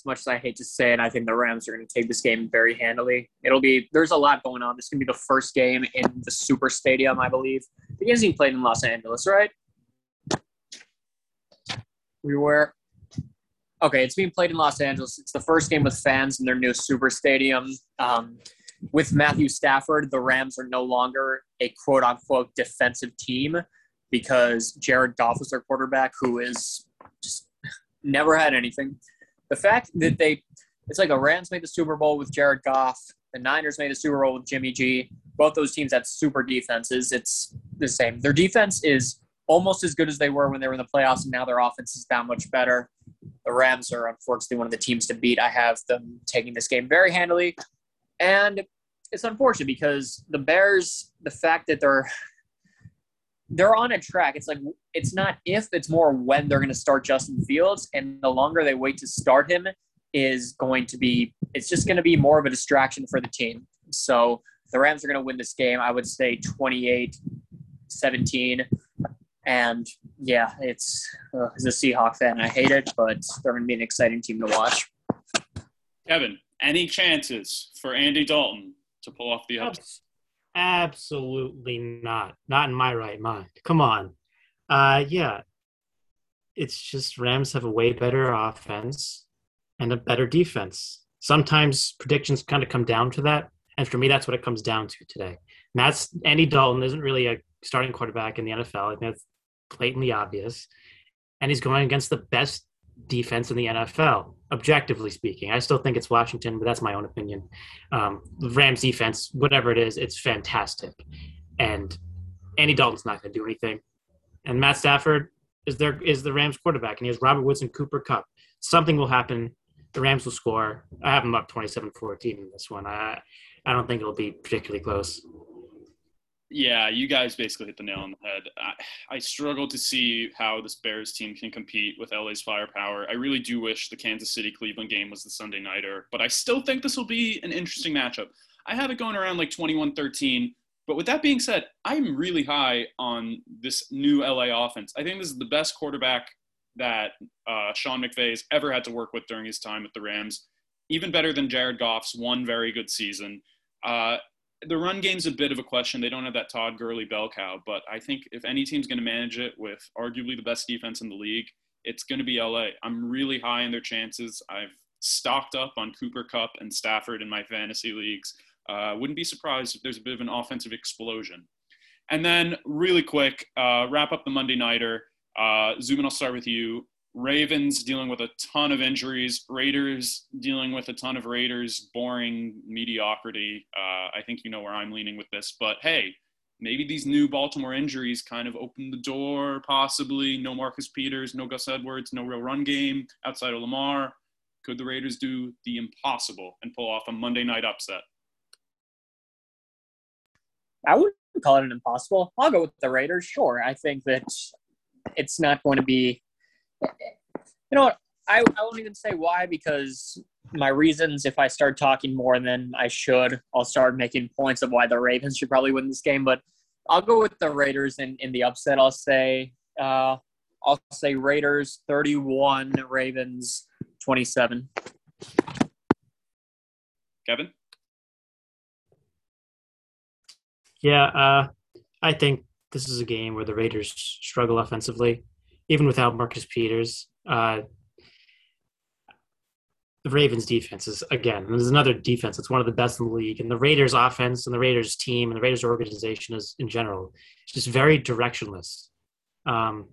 as much as I hate to say it, I think the Rams are going to take this game very handily. It'll be there's a lot going on. This can be the first game in the Super Stadium, I believe. The game's being played in Los Angeles, right? We were okay. It's being played in Los Angeles. It's the first game with fans in their new Super Stadium. Um, with Matthew Stafford, the Rams are no longer a quote unquote defensive team because Jared Goff is their quarterback, who is just never had anything. The fact that they, it's like the Rams made the Super Bowl with Jared Goff, the Niners made the Super Bowl with Jimmy G. Both those teams had super defenses. It's the same. Their defense is almost as good as they were when they were in the playoffs, and now their offense is that much better. The Rams are unfortunately one of the teams to beat. I have them taking this game very handily. And it's unfortunate because the Bears, the fact that they're they're on a track. It's like it's not if, it's more when they're going to start Justin Fields, and the longer they wait to start him is going to be. It's just going to be more of a distraction for the team. So the Rams are going to win this game. I would say 28 17. And yeah, it's uh, as a Seahawk fan, I hate it, but they're going to be an exciting team to watch. Kevin, any chances for Andy Dalton to pull off the upset? Absolutely not. Not in my right mind. Come on. Uh, yeah. It's just Rams have a way better offense and a better defense. Sometimes predictions kind of come down to that. And for me, that's what it comes down to today. And that's Andy Dalton isn't really a starting quarterback in the NFL. I think that's blatantly obvious. And he's going against the best defense in the NFL. objectively speaking. I still think it's Washington, but that's my own opinion. Um, Rams defense, whatever it is, it's fantastic. And Andy Dalton's not going to do anything. And Matt Stafford is there is the Rams quarterback, and he has Robert Woods and Cooper Kupp. Something will happen. The Rams will score. I have them up 27-14 in this one. I I don't think it'll be particularly close. Yeah, you guys basically hit the nail on the head. I, I, struggle to see how this Bears team can compete with LA's firepower. I really do wish the Kansas City Cleveland game was the Sunday nighter, but I still think this will be an interesting matchup. I have it going around like 21 13. But with that being said, I'm really high on this new LA offense. I think this is the best quarterback that uh, Sean has ever had to work with during his time with the Rams. Even better than Jared Goff's one very good season. Uh, the run game's a bit of a question. They don't have that Todd Gurley bell cow, but I think if any team's going to manage it with arguably the best defense in the league, it's going to be LA. I'm really high in their chances. I've stocked up on Cooper Kupp and Stafford in my fantasy leagues. Uh, wouldn't be surprised if there's a bit of an offensive explosion. And then, really quick, uh, wrap up the Monday Nighter. Uh, Zubin, I'll start with you. Ravens dealing with a ton of injuries. Raiders dealing with a ton of Raiders. Boring mediocrity. Uh, I think you know where I'm leaning with this. But hey, maybe these new Baltimore injuries kind of open the door, possibly. No Marcus Peters, no Gus Edwards, no real run game outside of Lamar. Could the Raiders do the impossible and pull off a Monday night upset? I wouldn't call it an impossible. I'll go with the Raiders. Sure. I think that it's not going to be you know what? I, I won't even say why because my reasons, if I start talking more than I should, I'll start making points of why the Ravens should probably win this game. But I'll go with the Raiders in, in the upset. I'll say uh, I'll say Raiders 31, Ravens 27. Kevin? Yeah, uh, I think this is a game where the Raiders struggle offensively even without Marcus Peters. Uh, the Ravens defense is again, there's another defense that's one of the best in the league, and the Raiders offense and the Raiders team and the Raiders organization is in general just very directionless. Um,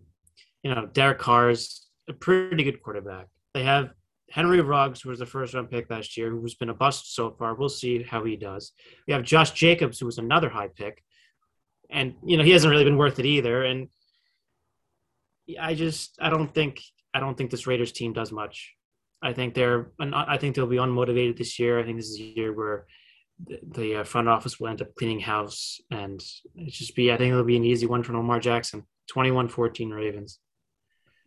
you know, Derek Carr's a pretty good quarterback. They have Henry Ruggs, who was the first round pick last year, who's been a bust so far. We'll see how he does. We have Josh Jacobs, who was another high pick, and you know he hasn't really been worth it either. And I just I don't think I don't think this Raiders team does much. I think they're I think they'll be unmotivated this year. I think this is a year where the, uh, front office will end up cleaning house, and it just be I think it'll be an easy one for Lamar Jackson. 21-14 Ravens.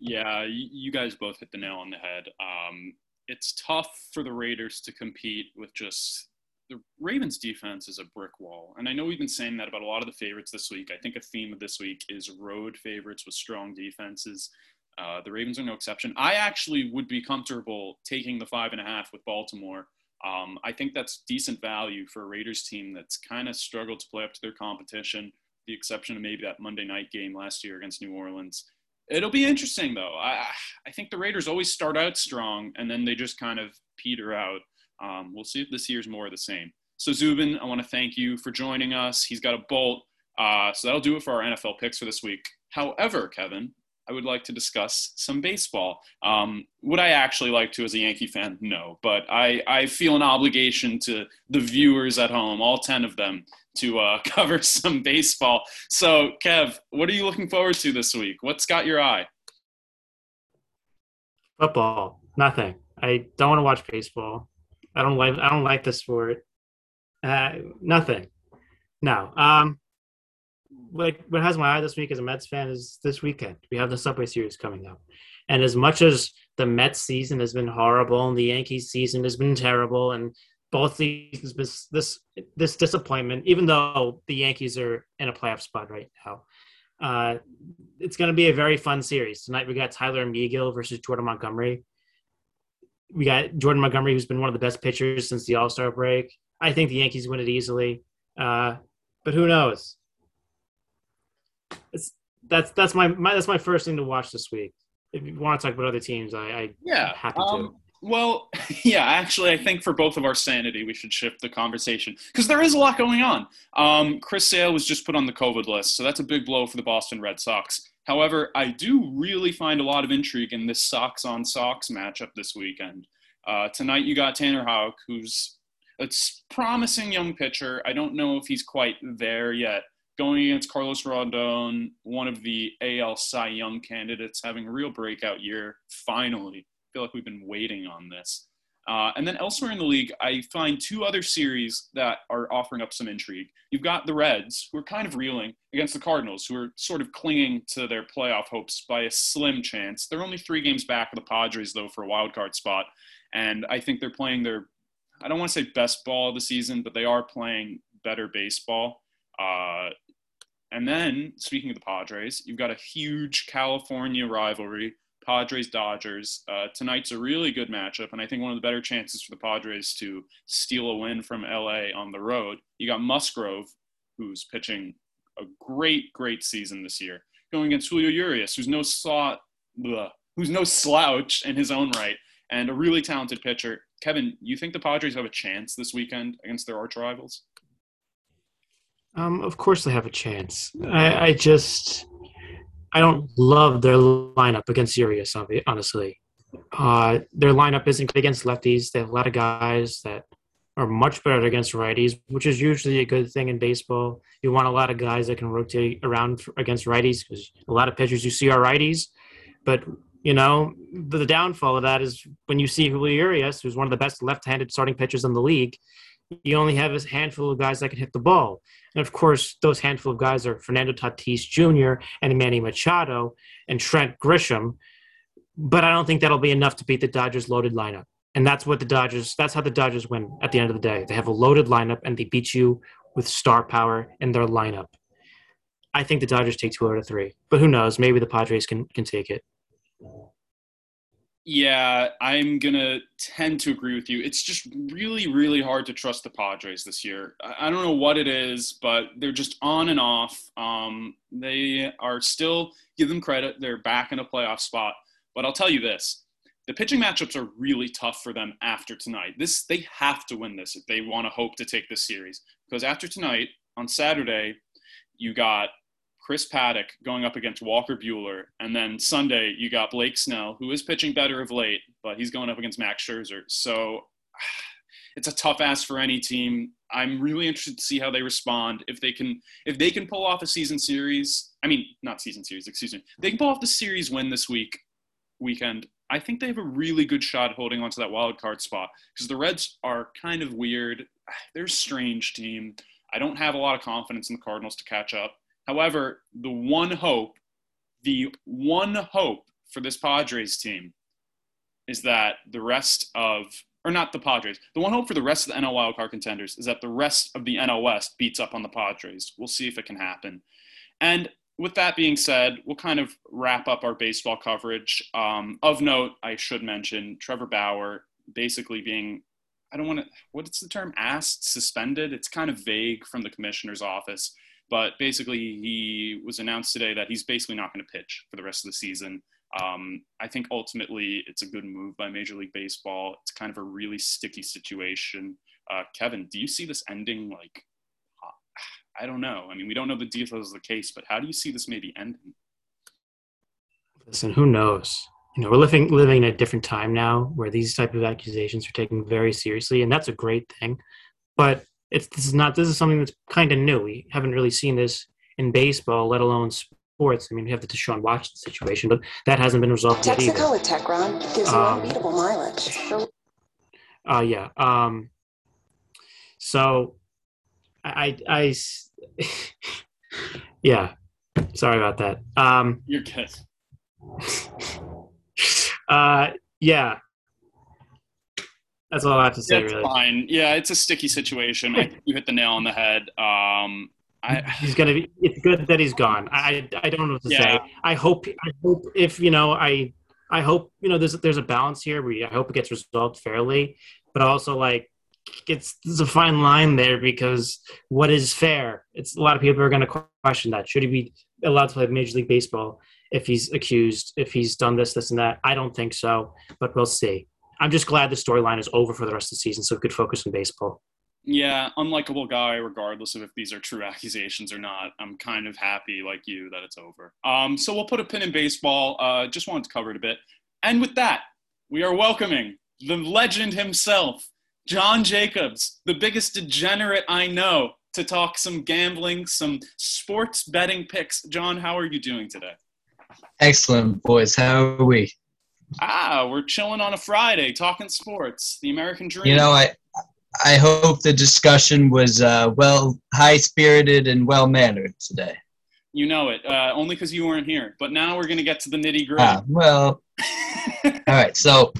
Yeah, you guys both hit the nail on the head. Um, it's tough for the Raiders to compete with just the Ravens defense is a brick wall. And I know we've been saying that about a lot of the favorites this week. I think a theme of this week is road favorites with strong defenses. Uh, the Ravens are no exception. I actually would be comfortable taking the five and a half with Baltimore. Um, I think that's decent value for a Raiders team that's kind of struggled to play up to their competition, the exception of maybe that Monday night game last year against New Orleans. It'll be interesting, though. I, I think the Raiders always start out strong and then they just kind of peter out. Um, we'll see if this year's more of the same. So Zubin, I want to thank you for joining us. He's got a bolt. Uh, so that'll do it for our NFL picks for this week. However, Kevin, I would like to discuss some baseball. Um, would I actually like to as a Yankee fan? No, but I, I feel an obligation to the viewers at home, all 10 of them, to uh, cover some baseball. So, Kev, what are you looking forward to this week? What's got your eye? Football. Nothing. I don't want to watch baseball. I don't like. I don't like the sport. Uh, nothing. No. Um, like what has my eye this week as a Mets fan is this weekend. We have the Subway Series coming up, and as much as the Mets season has been horrible and the Yankees season has been terrible, and both these this this this disappointment, even though the Yankees are in a playoff spot right now, uh, it's going to be a very fun series tonight. We got Tylor Megill versus Jordan Montgomery we got Jordan Montgomery, who's been one of the best pitchers since the All Star break. I think the Yankees win it easily, uh, but who knows? It's that's that's my, my that's my first thing to watch this week. If you want to talk about other teams, I, I yeah happy um, to. Well, yeah, actually, I think for both of our sanity, we should shift the conversation because there is a lot going on. Um, Chris Sale was just put on the COVID list, so that's a big blow for the Boston Red Sox. However, I do really find a lot of intrigue in this Sox on Sox matchup this weekend. Uh, tonight you got Tanner Houck, who's a promising young pitcher. I don't know if he's quite there yet. Going against Carlos Rodon, one of the AL Cy Young candidates, having a real breakout year. Finally, I feel like we've been waiting on this. Uh, and then elsewhere in the league, I find two other series that are offering up some intrigue. You've got the Reds, who are kind of reeling against the Cardinals, who are sort of clinging to their playoff hopes by a slim chance. They're only three games back of the Padres, though, for a wild card spot. And I think they're playing their, I don't want to say best ball of the season, but they are playing better baseball. Uh, and then, speaking of the Padres, you've got a huge California rivalry Padres Dodgers. Uh, tonight's a really good matchup, and I think one of the better chances for the Padres to steal a win from LA on the road. You got Musgrove, who's pitching a great, great season this year, going against Julio Urias, who's no slot, bleh, who's no slouch in his own right, and a really talented pitcher. Kevin, you think the Padres have a chance this weekend against their arch rivals? Um, of course they have a chance. I, I just I don't love their lineup against Urias, honestly. Uh, their lineup isn't good against lefties. They have a lot of guys that are much better against righties, which is usually a good thing in baseball. You want a lot of guys that can rotate around against righties because a lot of pitchers you see are righties. But, you know, the downfall of that is when you see Julio Urias, who's one of the best left handed starting pitchers in the league, you only have a handful of guys that can hit the ball. And of course, those handful of guys are Fernando Tatis Jr. and Manny Machado and Trent Grisham. But I don't think that'll be enough to beat the Dodgers' loaded lineup. And that's what the Dodgers, that's how the Dodgers win at the end of the day. They have a loaded lineup and they beat you with star power in their lineup. I think the Dodgers take two out of three. But who knows? Maybe the Padres can, can take it. Yeah, I'm gonna tend to agree with you. It's just really, really hard to trust the Padres this year. I don't know what it is, but they're just on and off. Um, they are still give them credit; they're back in a playoff spot. But I'll tell you this: the pitching matchups are really tough for them after tonight. This they have to win this if they want to hope to take this series. Because after tonight on Saturday, you got Chris Paddack going up against Walker Buehler. And then Sunday, you got Blake Snell, who is pitching better of late, but he's going up against Max Scherzer. So it's a tough ask for any team. I'm really interested to see how they respond. If they can, if they can pull off a season series, I mean, not season series, excuse me. They can pull off the series win this week, weekend. I think they have a really good shot holding onto that wild card spot because the Reds are kind of weird. They're a strange team. I don't have a lot of confidence in the Cardinals to catch up. However, the one hope, the one hope for this Padres team is that the rest of, or not the Padres, the one hope for the rest of the NL wildcard contenders is that the rest of the NL West beats up on the Padres. We'll see if it can happen. And with that being said, we'll kind of wrap up our baseball coverage. Um, of note, I should mention Trevor Bauer basically being, I don't want to, what's the term, asked, suspended? It's kind of vague from the commissioner's office. But basically, he was announced today that he's basically not going to pitch for the rest of the season. Um, I think ultimately it's a good move by Major League Baseball. It's kind of a really sticky situation. Uh, Kevin, do you see this ending like? I don't know. I mean, we don't know the details of the case, but how do you see this maybe ending? Listen, who knows? You know, we're living living in a different time now where these type of accusations are taken very seriously, and that's a great thing. But it's this is not this is something that's kind of new. We haven't really seen this in baseball, let alone sports. I mean, we have the Deshaun Watson situation, but that hasn't been resolved yet either. Texaco with Techron gives you um, unbeatable mileage. Uh, yeah. Um, so, I, I, I yeah. Sorry about that. Um, You're good. uh, yeah. That's all I have to say. That's really. fine. Yeah, it's a sticky situation. I think you hit the nail on the head. Um, I, he's gonna be. It's good that he's gone. I I don't know what to yeah. say. I hope. I hope if you know. I I hope you know. There's there's a balance here. Where I hope it gets resolved fairly, but also like it's there's a fine line there because what is fair? It's a lot of people are going to question that. Should he be allowed to play Major League Baseball if he's accused? If he's done this, this, and that? I don't think so, but we'll see. I'm just glad the storyline is over for the rest of the season, so we could focus on baseball. Yeah, unlikable guy, regardless of if these are true accusations or not. I'm kind of happy, like you, that it's over. Um, so we'll put a pin in baseball. Uh, just wanted to cover it a bit. And with that, we are welcoming the legend himself, John Jacobs, the biggest degenerate I know, to talk some gambling, some sports betting picks. John, how are you doing today? Excellent, boys. How are we? Ah, we're chilling on a Friday, talking sports, the American dream. You know, I I hope the discussion was uh, well, high spirited and well mannered today. You know it, uh, only because you weren't here. But now we're gonna get to the nitty gritty. Ah, well, all right. So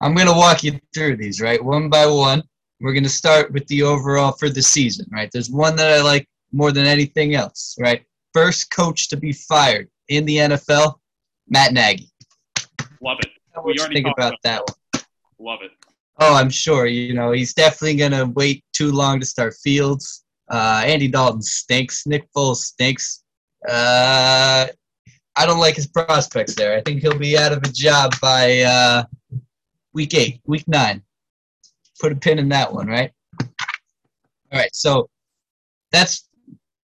I'm gonna walk you through these right one by one. We're gonna start with the overall for the season. Right. There's one that I like more than anything else. Right. First coach to be fired in the NFL, Matt Nagy. Love it. What do you think about, about that one? Love it. Oh, I'm sure. You know, he's definitely going to wait too long to start Fields. Uh, Andy Dalton stinks. Nick Foles stinks. Uh, I don't like his prospects there. I think he'll be out of a job by uh, week eight, week nine. Put a pin in that one, right? All right, so that's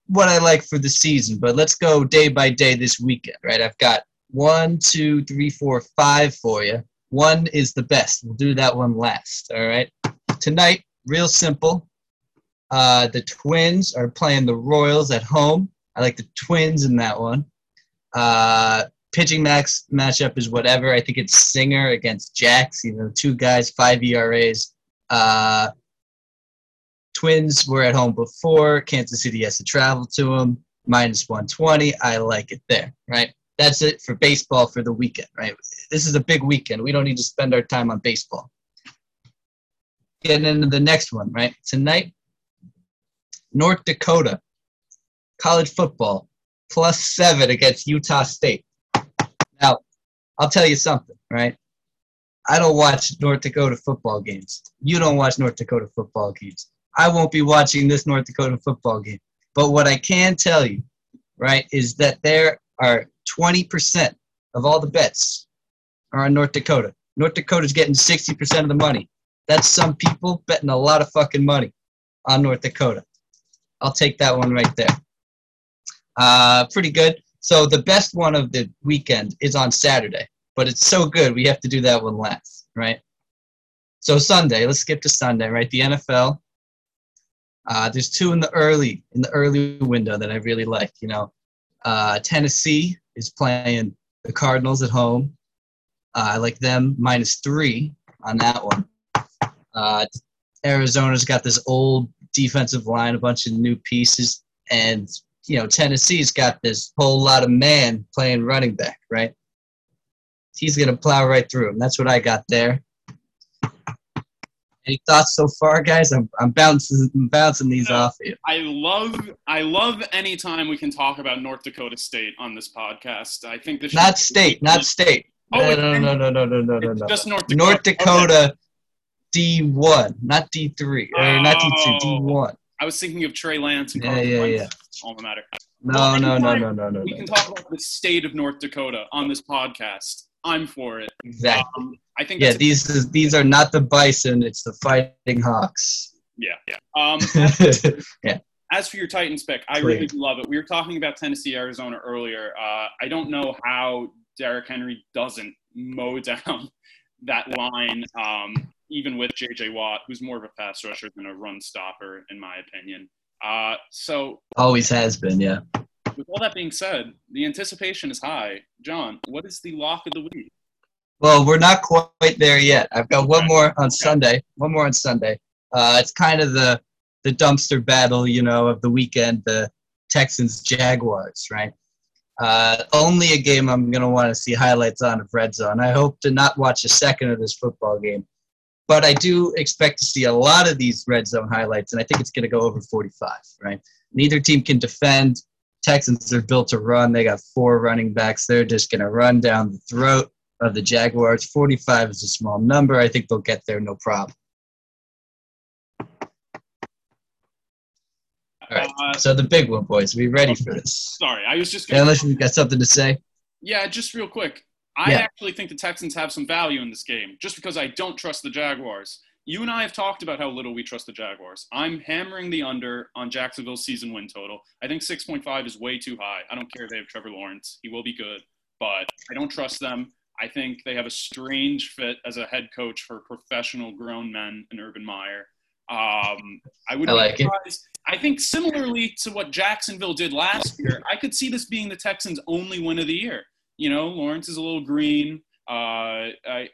what I like for the season. But let's go day by day this weekend, right? I've got one, two, three, four, five for you. One is the best. We'll do that one last. All right. Tonight, real simple. Uh, the Twins are playing the Royals at home. I like the Twins in that one. Uh, pitching max matchup is whatever. I think it's Singer against Jax. You know, two guys, five ERAs. Uh, Twins were at home before. Kansas City has to travel to them. Minus 120. I like it there, right? That's it for baseball for the weekend, right? This is a big weekend. We don't need to spend our time on baseball. Getting into the next one, right? Tonight, North Dakota, college football, plus seven against Utah State. Now, I'll tell you something, right? I don't watch North Dakota football games. You don't watch North Dakota football games. I won't be watching this North Dakota football game. But what I can tell you, right, is that there are 20% of all the bets are on North Dakota. North Dakota's getting 60% of the money. That's some people betting a lot of fucking money on North Dakota. I'll take that one right there. Uh, pretty good. So the best one of the weekend is on Saturday, but it's so good we have to do that one last, right? So Sunday, let's skip to Sunday, right? The NFL. Uh, there's two in the early in the early window that I really like. You know, uh, Tennessee is playing the Cardinals at home. Uh, I like them minus three on that one. Uh, Arizona's got this old defensive line, a bunch of new pieces, and you know Tennessee's got this whole lot of man playing running back, right? He's gonna plow right through him. That's what I got there. Any thoughts so far, guys? I'm, I'm bouncing I'm bouncing these off you. I love I love any time we can talk about North Dakota State on this podcast. I think this not state, not state. Oh, no, no, no, no, no, no, no, no, no. Just North Dakota. North Dakota D one, not D three, or not D two, oh. D one. I was thinking of Trey Lance and yeah, yeah, yeah. Alma matter. No, well, no, no, no, no, no. We no, can talk about the state of North Dakota on this podcast. I'm for it. Exactly. Um, I think. Yeah, these is, these are not the Bison. It's the Fighting Hawks. Yeah, yeah. Um, yeah. As for your Titans pick, I really do love it. We were talking about Tennessee, Arizona earlier. Uh, I don't know how Derrick Henry doesn't mow down that line, um, even with J.J. Watt, who's more of a pass rusher than a run stopper, in my opinion. Uh, so always has been, yeah with all that being said, the anticipation is high. John, what is the lock of the week? Well, we're not quite there yet. I've got one more on Sunday. One more on Sunday. Uh, it's kind of the the dumpster battle, you know, of the weekend. The Texans Jaguars, right? Uh, only a game I'm going to want to see highlights on of Red Zone. I hope to not watch a second of this football game, but I do expect to see a lot of these Red Zone highlights, and I think it's going to go over 45. Right? Neither team can defend. Texans are built to run. They got four running backs. They're just going to run down the throat of the Jaguars. 45 is a small number. I think they'll get there no problem. All right. Uh, so the big one, boys. Are we ready for this? Sorry, I was just. Gonna... Unless you got something to say. Yeah, just real quick. I yeah. actually think the Texans have some value in this game, just because I don't trust the Jaguars you and I have talked about how little we trust the Jaguars. I'm hammering the under on Jacksonville's season win total. I think 6.5 is way too high. I don't care if they have Trevor Lawrence. He will be good, but I don't trust them. I think they have a strange fit as a head coach for professional grown men in Urban Meyer. Um, I would I like it. I think similarly to what Jacksonville did last year, I could see this being the Texans' only win of the year. You know, Lawrence is a little green. Uh, I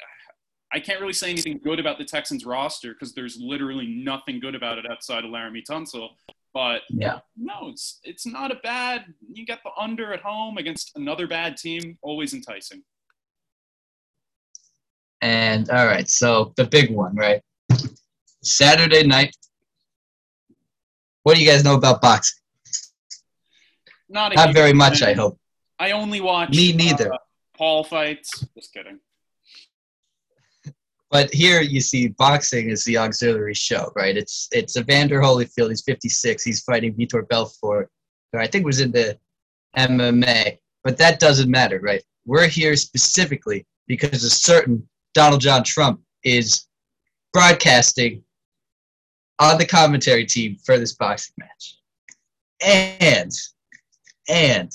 I can't really say anything good about the Texans roster because there's literally nothing good about it outside of Laremy Tunsil. But Yeah. no, it's it's not a bad. You got the under at home against another bad team, always enticing. And all right, so the big one, right? Saturday night. What do you guys know about boxing? Not a Not very much. I hope. I only watch Me neither. uh, Paul fights. Just kidding. But here you see boxing is the auxiliary show, right? It's it's Evander Holyfield. He's 56. He's fighting Vitor Belfort, who I think was in the MMA. But that doesn't matter, right? We're here specifically because a certain Donald John Trump is broadcasting on the commentary team for this boxing match. And and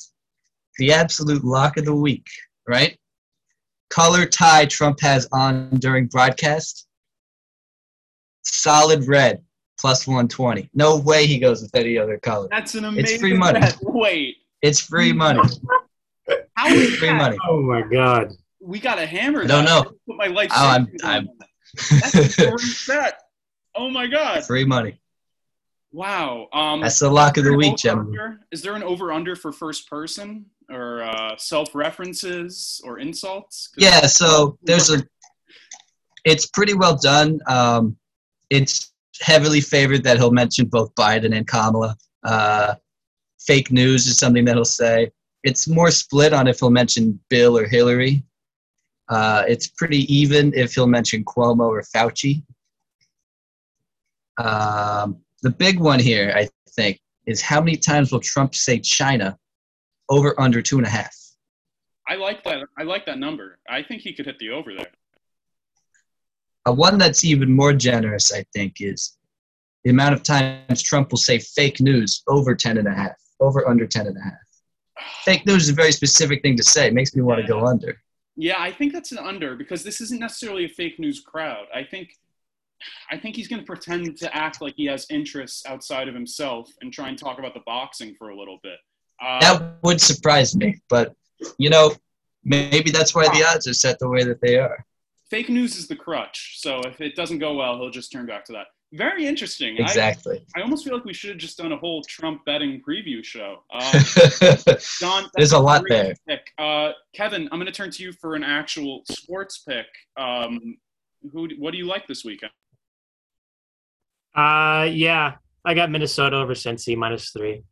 the absolute lock of the week, right? Color tie Trump has on during broadcast, solid red, plus 120. No way he goes with any other color. That's an amazing. It's amazing. free money. bet. Wait, It's free money. how is Free that? money. Oh my god. We got to hammer. I don't that. know. Put my life. Oh, I'm- savings I'm- That's a great. Oh my god! free money. Wow. Um, That's the lock of the is there an week, gentlemen. Is there an over/under for first person or uh, self-references or insults? Yeah, so there's a. It's pretty well done. Um, it's heavily favored that he'll mention both Biden and Kamala. Uh, fake news is something that he'll say. It's more split on if he'll mention Bill or Hillary. Uh, it's pretty even if he'll mention Cuomo or Fauci. Um, the big one here, I think, is how many times will Trump say China over under two and a half? I like that. I like that number. I think he could hit the over there. A one that's even more generous, I think, is the amount of times Trump will say fake news over 10 and a half, over under 10 and a half. Fake news is a very specific thing to say. It makes me want to go under. Yeah, I think that's an under because this isn't necessarily a fake news crowd. I think, I think he's going to pretend to act like he has interests outside of himself and try and talk about the boxing for a little bit. Uh, That would surprise me, but you know, maybe that's why the odds are set the way that they are. fake news is the crutch. So if it doesn't go well, he'll just turn back to that. Very interesting. Exactly. I, almost feel like we should have just done a whole Trump betting preview show. Uh, Don, There's a lot there. Pick. Uh, Kevin, I'm going to turn to you for an actual sports pick. Um, who? What do you like this weekend? Uh, yeah, I got Minnesota over Cincy minus three.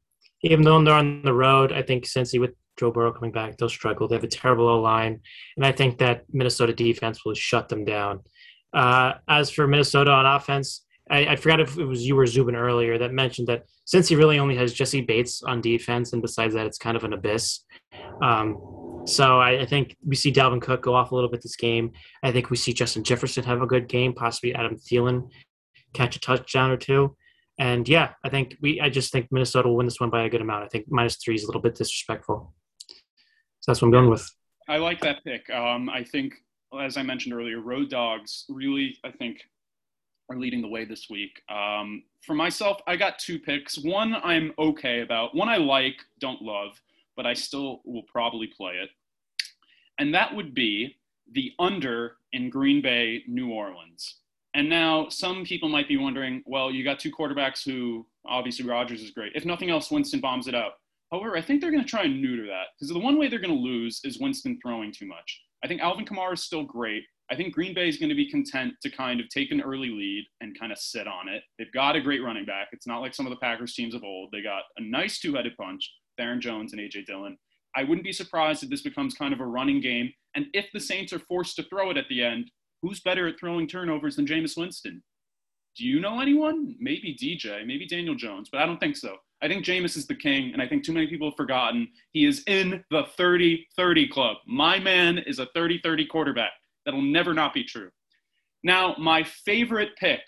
Even though they're on the road, I think Cincy with Joe Burrow coming back, they'll struggle. They have a terrible O line, and I think that Minnesota defense will shut them down. Uh, as for Minnesota on offense, I, I forgot if it was you or Zubin earlier that mentioned that Cincy really only has Jessie Bates on defense, and besides that, it's kind of an abyss. Um, so I, I think we see Dalvin Cook go off a little bit this game. I think we see Justin Jefferson have a good game, possibly Adam Thielen catch a touchdown or two. And yeah, I think we. I just think Minnesota will win this one by a good amount. I think minus three is a little bit disrespectful. So that's what I'm going with. I like that pick. Um, I think, as I mentioned earlier, Road Dogs really, I think, are leading the way this week. Um, for myself, I got two picks. One I'm okay about. One I like, don't love, but I still will probably play it. And that would be the under in Green Bay, New Orleans. And now some people might be wondering, well, you got two quarterbacks who obviously Rodgers is great. If nothing else, Winston bombs it out. However, I think they're going to try and neuter that because the one way they're going to lose is Winston throwing too much. I think Alvin Kamara is still great. I think Green Bay is going to be content to kind of take an early lead and kind of sit on it. They've got a great running back. It's not like some of the Packers teams of old. They got a nice two-headed punch, Aaron Jones and AJ Dillon. I wouldn't be surprised if this becomes kind of a running game. And if the Saints are forced to throw it at the end, who's better at throwing turnovers than Jameis Winston? Do you know anyone? Maybe DJ, maybe Daniel Jones, but I don't think so. I think Jameis is the king, and I think too many people have forgotten he is in the 30 30 club. My man is a 30 30 quarterback. That'll never not be true. Now, my favorite pick,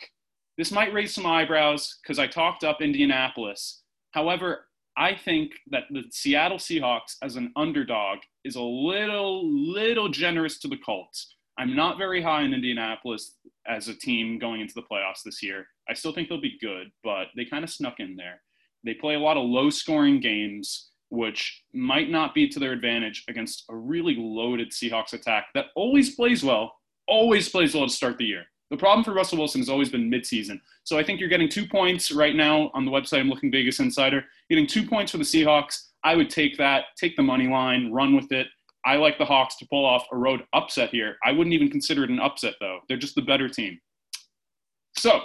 this might raise some eyebrows because I talked up Indianapolis. However, I think that the Seattle Seahawks as an underdog is a little, little generous to the Colts. I'm not very high in Indianapolis as a team going into the playoffs this year. I still think they'll be good, but they kind of snuck in there. They play a lot of low scoring games, which might not be to their advantage against a really loaded Seahawks attack that always plays well, always plays well to start the year. The problem for Russell Wilson has always been midseason. So I think you're getting two points right now on the website. I'm looking Vegas Insider. Getting two points for the Seahawks. I would take that, take the money line, run with it. I like the Hawks to pull off a road upset here. I wouldn't even consider it an upset, though. They're just the better team. So,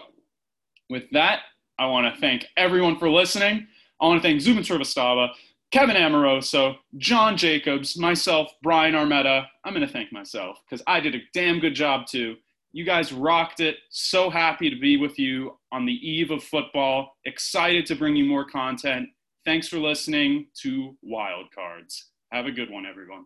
with that, I want to thank everyone for listening. I want to thank Zubin Srivastava, Kevin Amoroso, John Jacobs, myself, Brian Armetta. I'm going to thank myself because I did a damn good job too. You guys rocked it. So happy to be with you on the eve of football. Excited to bring you more content. Thanks for listening to Wild Cards. Have a good one, everyone.